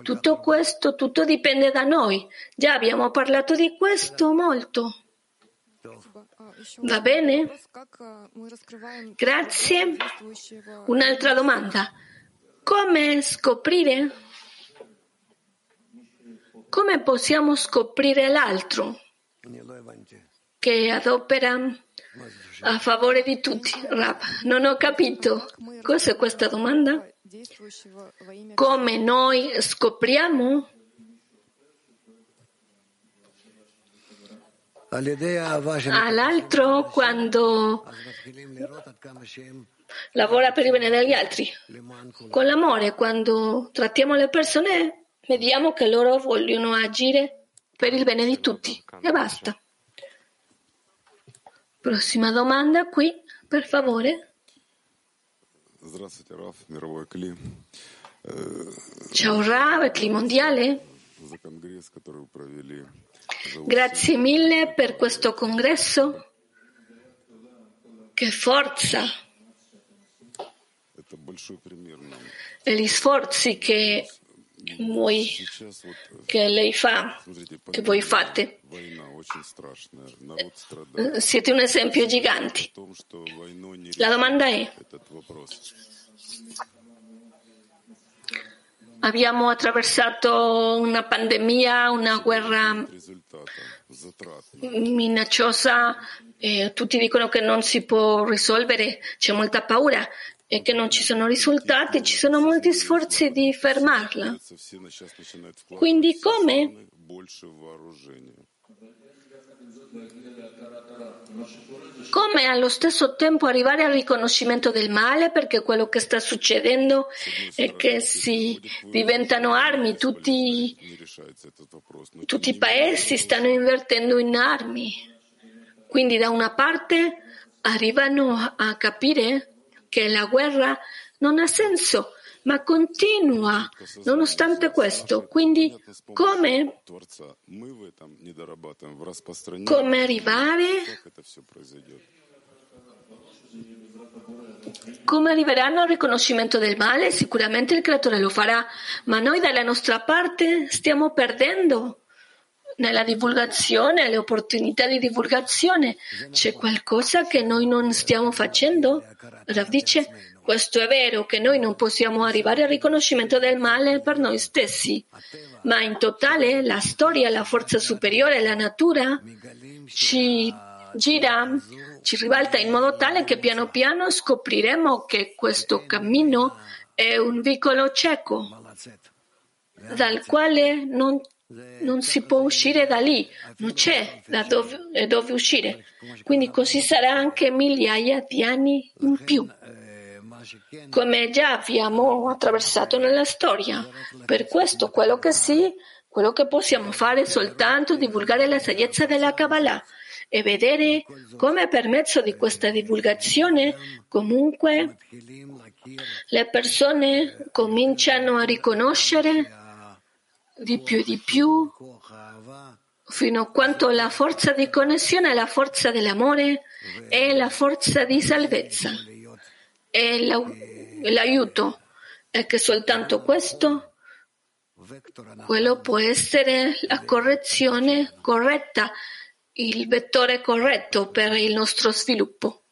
Tutto questo, tutto dipende da noi. Già abbiamo parlato di questo molto. Va bene? Grazie. Un'altra domanda. Come scoprire? Come possiamo scoprire l'altro che adopera a favore di tutti? Rab, non ho capito. Cos'è questa domanda? Come noi scopriamo? all'altro quando lavora per il bene degli altri. Con l'amore, quando trattiamo le persone, vediamo che loro vogliono agire per il bene di tutti e basta. Prossima domanda qui, per favore. Ciao Rav, Cli Mondiale. Grazie mille per questo congresso. Che forza e gli sforzi che voi, che lei fa, che voi fate. Siete un esempio gigante. La domanda è, abbiamo attraversato una pandemia, una guerra minacciosa, eh, tutti dicono che non si può risolvere, c'è molta paura e che non ci sono risultati, ci sono molti sforzi di fermarla. Quindi come? Come allo stesso tempo arrivare al riconoscimento del male, perché quello che sta succedendo è che si diventano armi, tutti, tutti i paesi stanno invertendo in armi. Quindi da una parte arrivano a capire che la guerra non ha senso, ma continua nonostante questo. Quindi come, come arrivare? Come arriveranno al riconoscimento del male? Sicuramente il creatore lo farà, ma noi dalla nostra parte stiamo perdendo nella divulgazione, le opportunità di divulgazione. C'è qualcosa che noi non stiamo facendo? Rav dice, questo è vero che noi non possiamo arrivare al riconoscimento del male per noi stessi, ma in totale la storia, la forza superiore, la natura ci gira, ci ribalta in modo tale che piano piano scopriremo che questo cammino è un vicolo cieco dal quale non non si può uscire da lì, non c'è da dove, dove, uscire. Quindi così sarà anche migliaia di anni in più, come già abbiamo attraversato nella storia. Per questo quello che sì, quello che possiamo fare è soltanto divulgare la saggezza della Kabbalah e vedere come per mezzo di questa divulgazione comunque le persone cominciano a riconoscere di più e di più fino a quanto la forza di connessione, la forza dell'amore è la forza di salvezza è l'aiuto e che soltanto questo quello può essere la correzione corretta, il vettore corretto per il nostro sviluppo,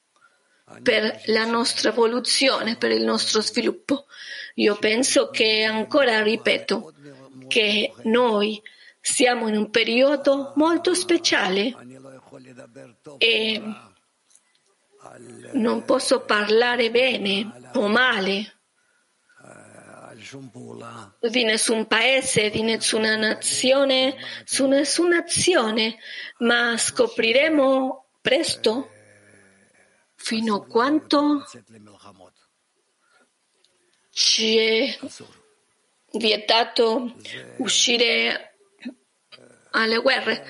per la nostra evoluzione, per il nostro sviluppo. Io penso che ancora ripeto, che noi siamo in un periodo molto speciale e non posso parlare bene o male di nessun paese, di nessuna nazione, su nessuna azione, ma scopriremo presto fino a quanto ci è vietato uscire alle guerre,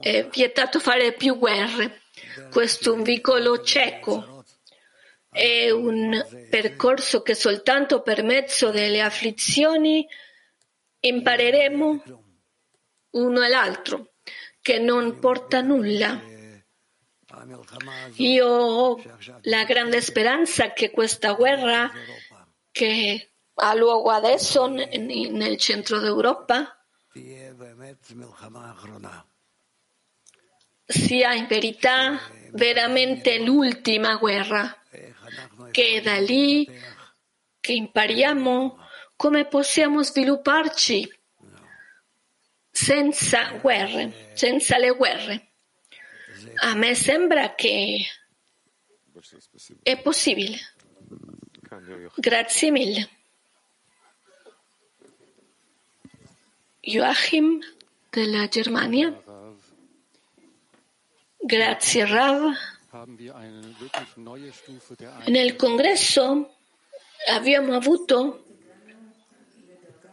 è vietato fare più guerre. Questo è un vicolo cieco, è un percorso che soltanto per mezzo delle afflizioni impareremo uno e l'altro, che non porta nulla. Io ho la grande speranza che questa guerra che ha luogo adesso nel centro d'Europa sia in verità veramente l'ultima guerra, che è da lì che impariamo come possiamo svilupparci senza guerre, senza le guerre. A me sembra che è possibile. Grazie mille. Joachim della Germania. Grazie Rav. Nel congresso abbiamo avuto,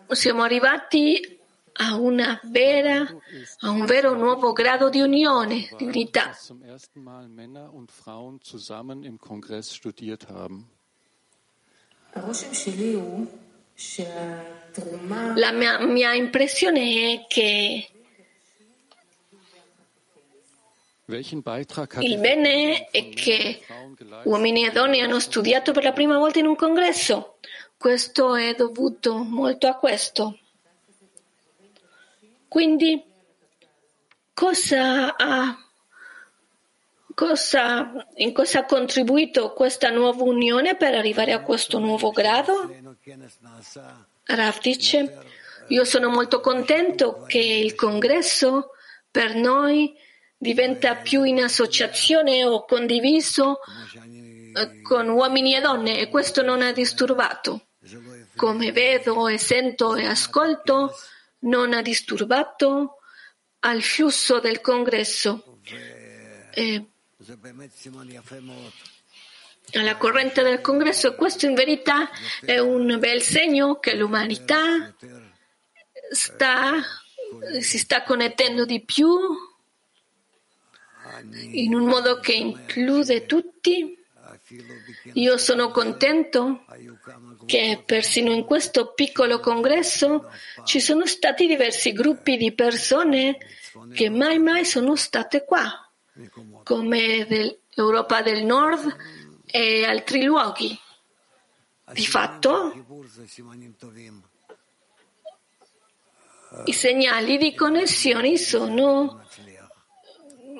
siamo arrivati a, una vera, a un vero nuovo grado di unione, di unità. La mia, mia impressione è che Il bene è che uomini e donne hanno studiato per la prima volta in un congresso. Questo è dovuto molto a questo. Quindi, cosa ha, cosa, in cosa ha contribuito questa nuova unione per arrivare a questo nuovo grado? Rav dice, io sono molto contento che il congresso per noi diventa più in associazione o condiviso eh, con uomini e donne e questo non ha disturbato. Come vedo e sento e ascolto, non ha disturbato al flusso del congresso. E alla corrente del congresso. Questo in verità è un bel segno che l'umanità sta, si sta connettendo di più in un modo che include tutti. Io sono contento che persino in questo piccolo congresso ci sono stati diversi gruppi di persone che mai mai sono state qua, come dell'Europa del Nord e altri luoghi. Di fatto, i segnali di connessione sono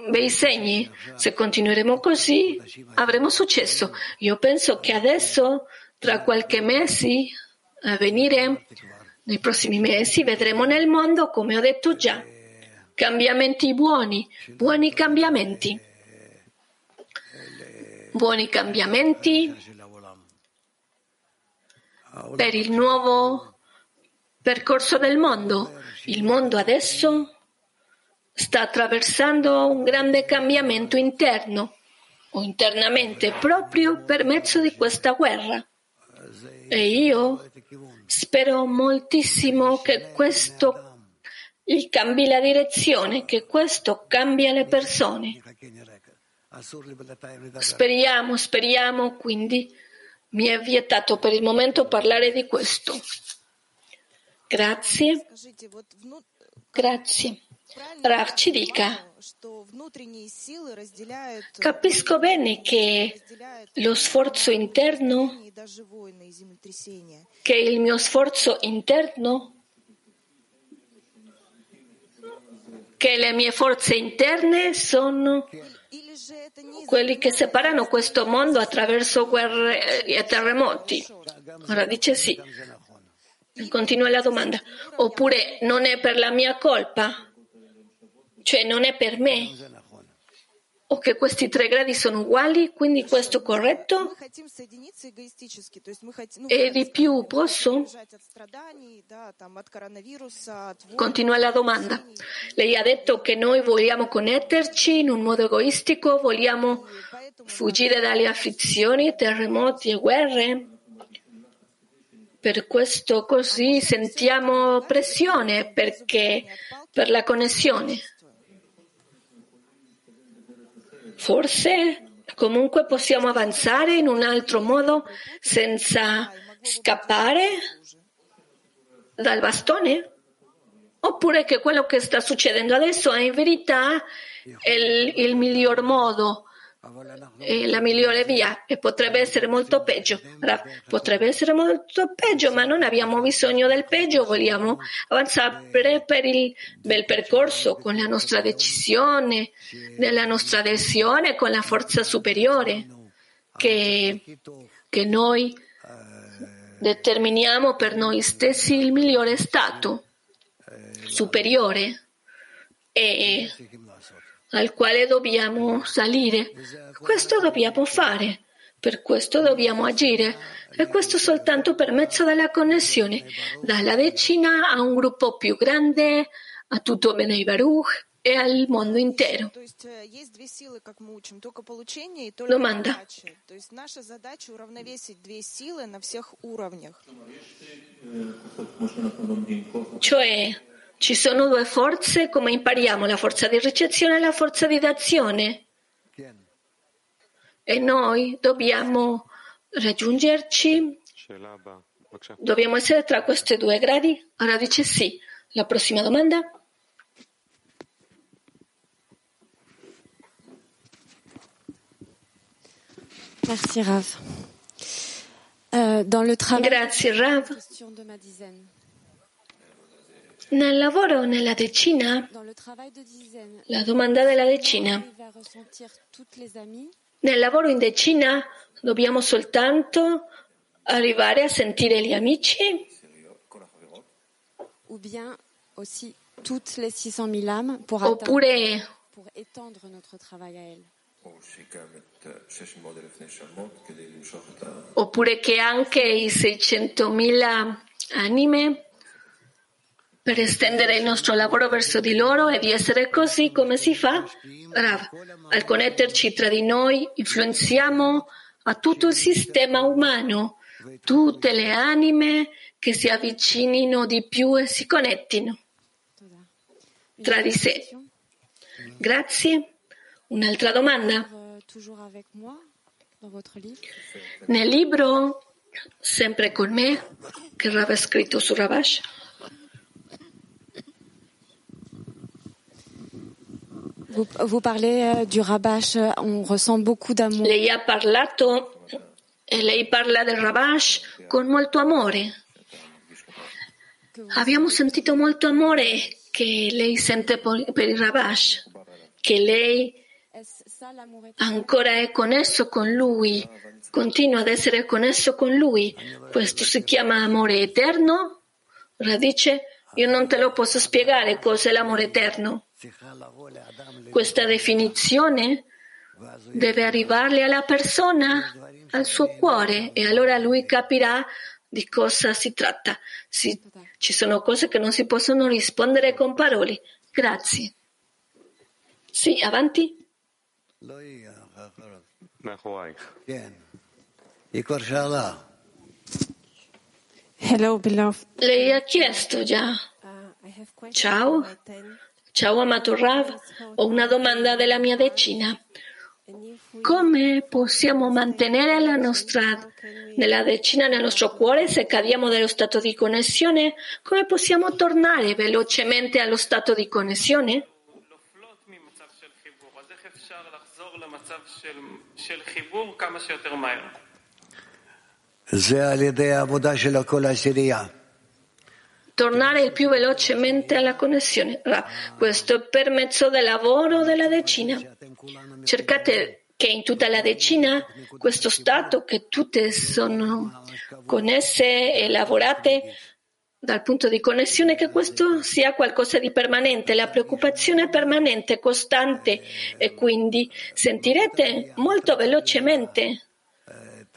bei segni. Se continueremo così, avremo successo. Io penso che adesso, tra qualche mese a venire, nei prossimi mesi, vedremo nel mondo, come ho detto già, cambiamenti buoni, buoni cambiamenti. Buoni cambiamenti per il nuovo percorso del mondo. Il mondo adesso sta attraversando un grande cambiamento interno o internamente proprio per mezzo di questa guerra. E io spero moltissimo che questo cambi la direzione, che questo cambia le persone. Speriamo, speriamo, quindi mi è vietato per il momento parlare di questo. Grazie. Grazie. Rav ci dica. Capisco bene che lo sforzo interno, che il mio sforzo interno, che le mie forze interne sono quelli che separano questo mondo attraverso guerre e terremoti. Ora dice sì. Continua la domanda. Oppure non è per la mia colpa? cioè non è per me, o che questi tre gradi sono uguali, quindi questo è corretto? E di più posso? Continua la domanda. Lei ha detto che noi vogliamo connetterci in un modo egoistico, vogliamo fuggire dalle afflizioni, terremoti e guerre. Per questo così sentiamo pressione perché per la connessione. Forse comunque possiamo avanzare in un altro modo senza scappare dal bastone? Oppure che quello che sta succedendo adesso è in verità il, il miglior modo è la migliore via e potrebbe essere molto peggio. Potrebbe essere molto peggio, ma non abbiamo bisogno del peggio, vogliamo avanzare per il bel percorso con la nostra decisione, nella nostra adesione con la forza superiore che, che noi determiniamo per noi stessi il migliore stato superiore e al quale dobbiamo salire. Questo dobbiamo fare, per questo dobbiamo agire e questo soltanto per mezzo della connessione, dalla decina a un gruppo più grande, a tutto Benei Baruch e al mondo intero. Domanda. Cioè, ci sono due forze come impariamo, la forza di ricezione e la forza di d'azione. E noi dobbiamo raggiungerci, dobbiamo essere tra questi due gradi. Ora dice sì. La prossima domanda. Grazie Rav. Grazie Rav. Nel lavoro nella decina, la domanda della decina. Nel lavoro in decina dobbiamo soltanto arrivare a sentire gli amici ou bien aussi toutes les 600 000 âmes pour, atteindre- oppure, pour étendre notre travail à elles. oppure che anche i 600.000 anime per estendere il nostro lavoro verso di loro e di essere così come si fa. Rav, al connetterci tra di noi influenziamo a tutto il sistema umano, tutte le anime che si avvicinino di più e si connettino tra di sé. Grazie. Un'altra domanda. Nel libro, sempre con me, che Rav ha scritto su Ravash, Vous, vous parlez euh, du rabash, euh, on ressent beaucoup d'amour. lei ha parlato e lei parla del Ravash con molto amore. Abbiamo sentito molto amore che lei sente per il Ravash, che lei ancora è connesso con lui, continua ad essere connesso con lui. Questo si chiama amore eterno? Radice, io non te lo posso spiegare cos'è l'amore eterno. Questa definizione deve arrivarle alla persona, al suo cuore, e allora lui capirà di cosa si tratta. Si, ci sono cose che non si possono rispondere con parole. Grazie. Sì, avanti. Hello, Lei ha chiesto già. Ciao, Ciao amato Rav, ho una domanda della mia decina. Come possiamo mantenere la nostra, nella decina nel nostro cuore se cadiamo dallo stato di connessione? Come possiamo tornare velocemente allo stato di connessione? ממצב של חיבור. אז איך אפשר לחזור למצב של, של חיבור כמה שיותר מהר? זה על ידי העבודה של כל העשירייה. Tornare il più velocemente alla connessione. Questo è per mezzo del lavoro della decina. Cercate che in tutta la decina questo stato, che tutte sono connesse e lavorate dal punto di connessione, che questo sia qualcosa di permanente, la preoccupazione è permanente, costante e quindi sentirete molto velocemente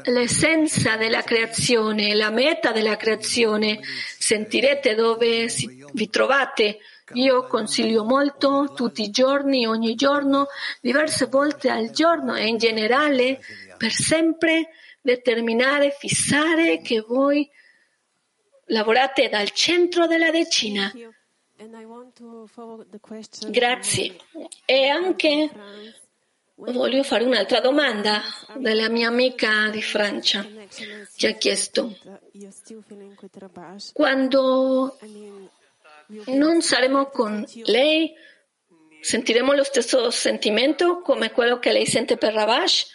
l'essenza della creazione, la meta della creazione, sentirete dove si- vi trovate. Io consiglio molto tutti i giorni, ogni giorno, diverse volte al giorno e in generale per sempre determinare, fissare che voi lavorate dal centro della decina. Grazie. E anche Voglio fare un'altra domanda della mia amica di Francia che ha chiesto quando non saremo con lei sentiremo lo stesso sentimento come quello che lei sente per Ravash?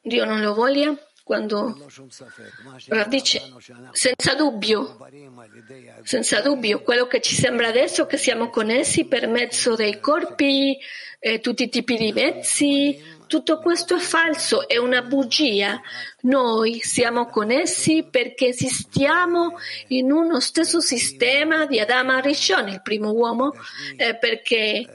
Dio non lo voglia? quando radice, senza dubbio, senza dubbio, quello che ci sembra adesso che siamo connessi per mezzo dei corpi, eh, tutti i tipi di mezzi, tutto questo è falso, è una bugia. Noi siamo connessi perché esistiamo in uno stesso sistema di Adama Rishon, il primo uomo, eh, perché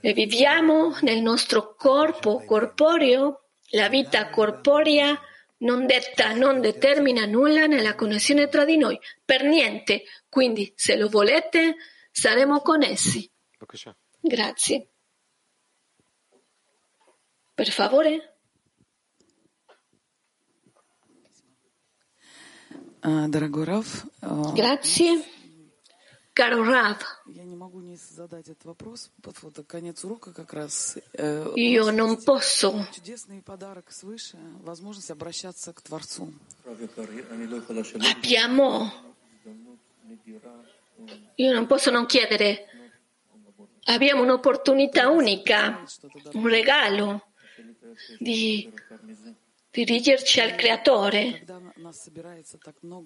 eh, viviamo nel nostro corpo corporeo la vita corporea non detta, non determina nulla nella connessione tra di noi, per niente. Quindi, se lo volete, saremo connessi. Grazie. Per favore. Ah, Grazie. Caro Rav, io non posso abbiamo. Io non posso non chiedere. Abbiamo un'opportunità unica un regalo di dirigerci al creatore.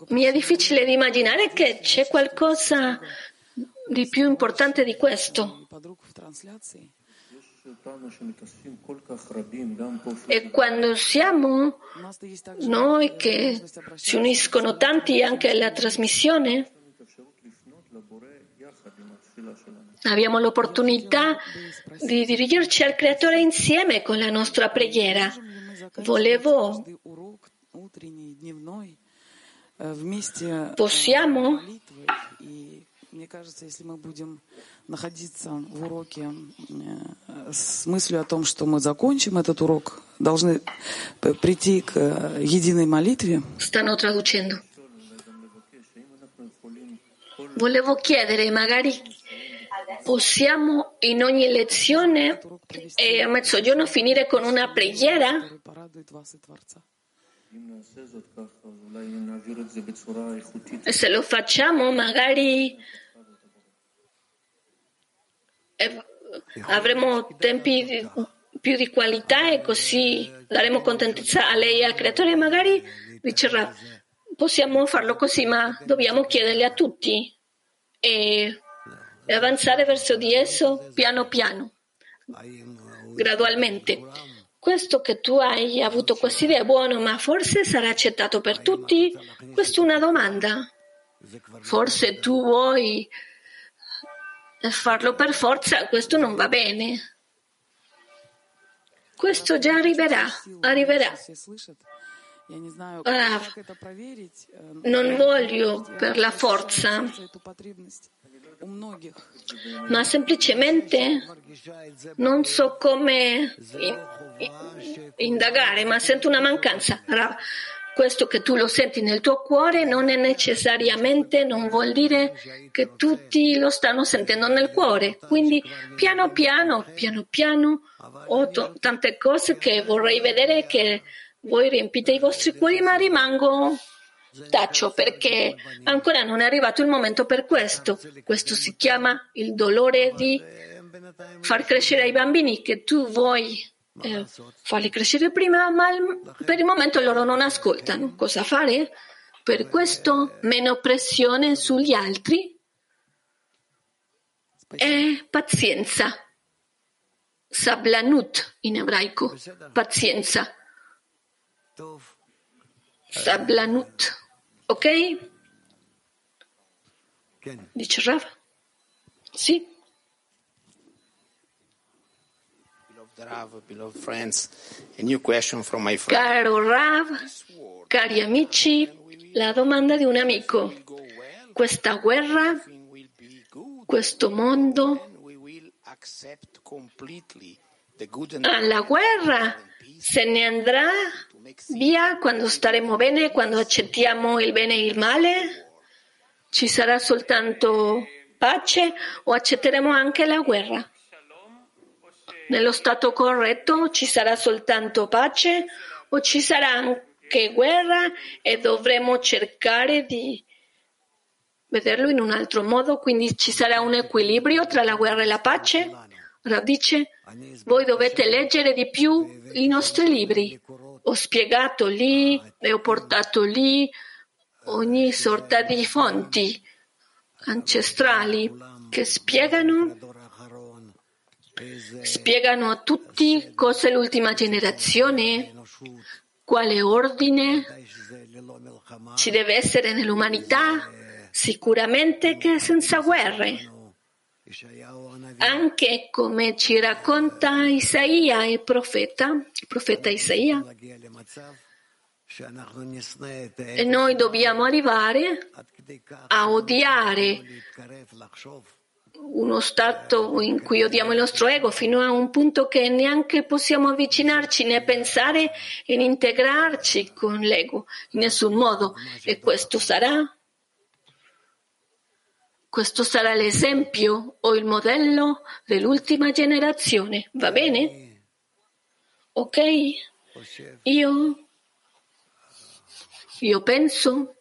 Mi è difficile immaginare che c'è qualcosa di più importante di questo. E quando siamo noi che si uniscono tanti anche alla trasmissione, abbiamo l'opportunità di dirigerci al Creatore insieme con la nostra preghiera. Volevo, possiamo Мне кажется, если мы будем находиться в уроке с мыслью о том, что мы закончим этот урок, должны прийти к единой молитве. Stanno traducendo. Volevo chiedere, magari possiamo in ogni lezione e a mezzogiorno finire con una preghiera? E se lo facciamo, magari avremo tempi più di qualità e così daremo contentezza a lei e al creatore. Magari dicerà, possiamo farlo così, ma dobbiamo chiederle a tutti e, e avanzare verso di esso piano piano, gradualmente. Questo che tu hai avuto questa idea è buono, ma forse sarà accettato per tutti? Questa è una domanda. Forse tu vuoi farlo per forza, questo non va bene. Questo già arriverà, arriverà. Ora, non voglio per la forza, ma semplicemente non so come indagare, ma sento una mancanza. Questo che tu lo senti nel tuo cuore non è necessariamente, non vuol dire che tutti lo stanno sentendo nel cuore. Quindi piano piano, piano piano, ho to- tante cose che vorrei vedere che voi riempite i vostri cuori, ma rimango taccio perché ancora non è arrivato il momento per questo. Questo si chiama il dolore di far crescere i bambini che tu vuoi eh, farli crescere prima, ma per il momento loro non ascoltano. Cosa fare? Per questo meno pressione sugli altri e pazienza. Sablanut in ebraico, pazienza. Sablanut, ok? Dice Rav? Sì. Caro Rav, cari amici, la domanda di un amico. Questa guerra, questo mondo, alla guerra se ne andrà via quando staremo bene, quando accettiamo il bene e il male? Ci sarà soltanto pace o accetteremo anche la guerra? Nello stato corretto ci sarà soltanto pace o ci sarà anche guerra e dovremo cercare di vederlo in un altro modo, quindi ci sarà un equilibrio tra la guerra e la pace? Rav dice, voi dovete leggere di più i nostri libri. Ho spiegato lì e ho portato lì ogni sorta di fonti ancestrali che spiegano spiegano a tutti cos'è l'ultima generazione, quale ordine? Ci deve essere nell'umanità, sicuramente che senza guerre. Anche come ci racconta Isaia, il profeta, il profeta Isaia, e noi dobbiamo arrivare a odiare uno stato in cui odiamo il nostro ego fino a un punto che neanche possiamo avvicinarci né pensare in integrarci con l'ego in nessun modo. E questo sarà? Questo sarà l'esempio o il modello dell'ultima generazione. Va bene? Ok? Io, io penso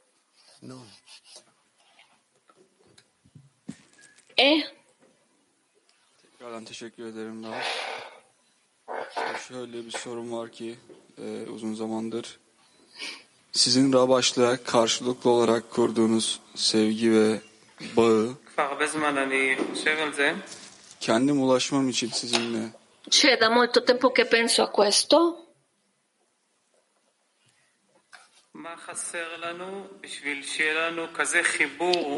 Eh. Tekrardan teşekkür ederim daha. Şöyle bir sorum var ki e, uzun zamandır. Sizin Rabaş'la karşılıklı olarak kurduğunuz sevgi ve bağı kendim ulaşmam için sizinle. C'è da molto tempo che penso a questo.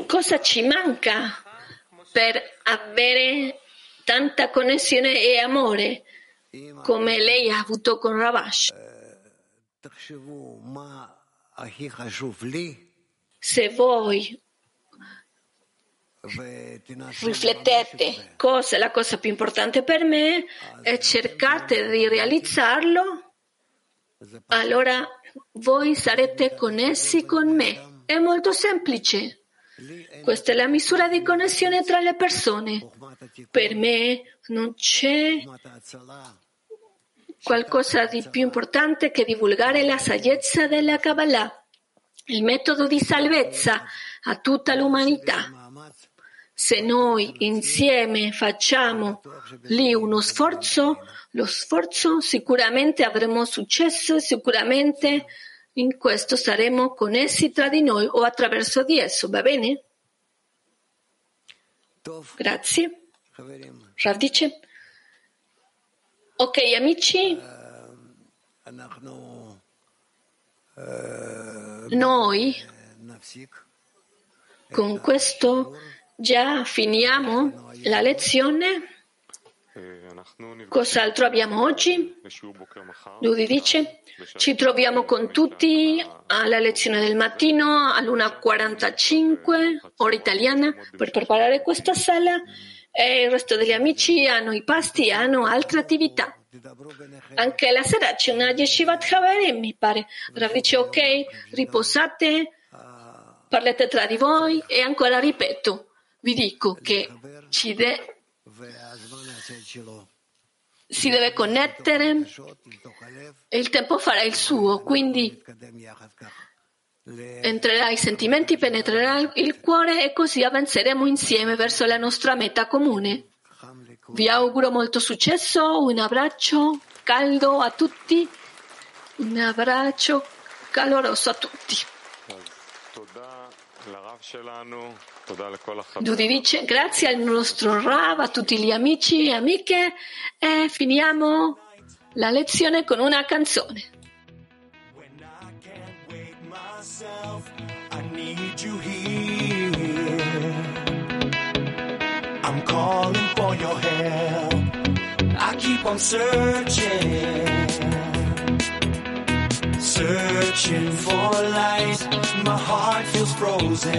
Cosa ci manca per avere tanta connessione e amore come lei ha avuto con Ravash. Se voi riflettete cosa è la cosa più importante per me e cercate di realizzarlo, allora voi sarete connessi con me. È molto semplice. Questa è la misura di connessione tra le persone. Per me non c'è qualcosa di più importante che divulgare la saggezza della Kabbalah, il metodo di salvezza a tutta l'umanità. Se noi insieme facciamo lì uno sforzo, lo sforzo sicuramente avremo successo e sicuramente in questo saremo con essi tra di noi o attraverso di esso, va bene? Grazie. Radice. Ok, amici. Noi con questo già finiamo la lezione. Cos'altro abbiamo oggi? Lui dice, ci troviamo con tutti alla lezione del mattino all'1.45, ora italiana, per preparare questa sala e il resto degli amici hanno i pasti, hanno altre attività. Anche la sera c'è una yeshivat Havarim, mi pare. Rav dice, ok, riposate, parlate tra di voi e ancora ripeto, vi dico che ci de- si deve connettere e il tempo farà il suo, quindi entrerà i sentimenti, penetrerà il cuore e così avanzeremo insieme verso la nostra meta comune. Vi auguro molto successo, un abbraccio caldo a tutti, un abbraccio caloroso a tutti. Dudi dice grazie al nostro Rav, a tutti gli amici e amiche e finiamo la lezione con una canzone. I'm calling for your help. I keep on searching, searching for light. My heart feels frozen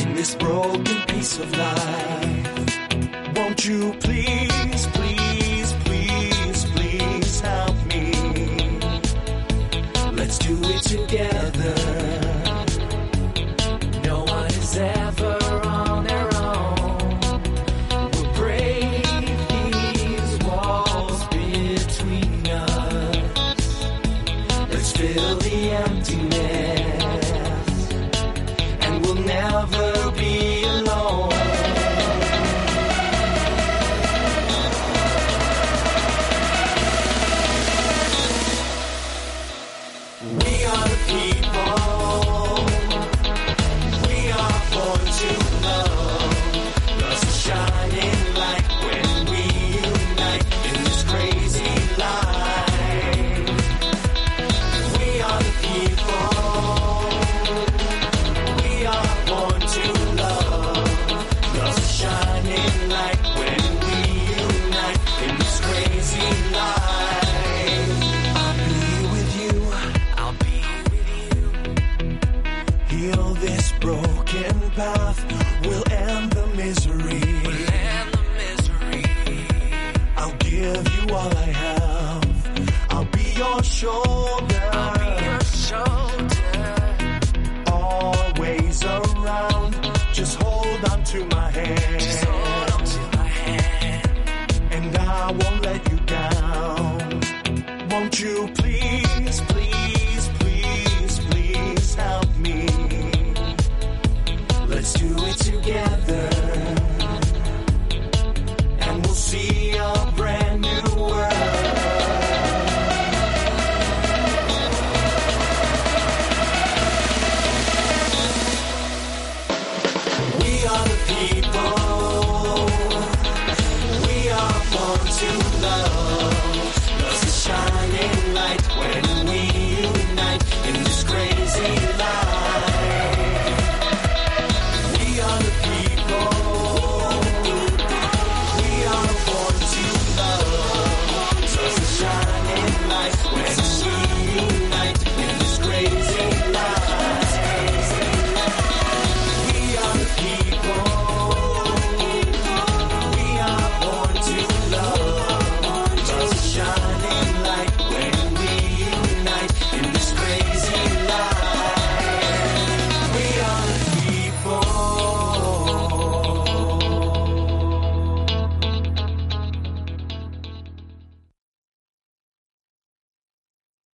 in this broken piece of life. Won't you please, please, please, please help me? Let's do it together.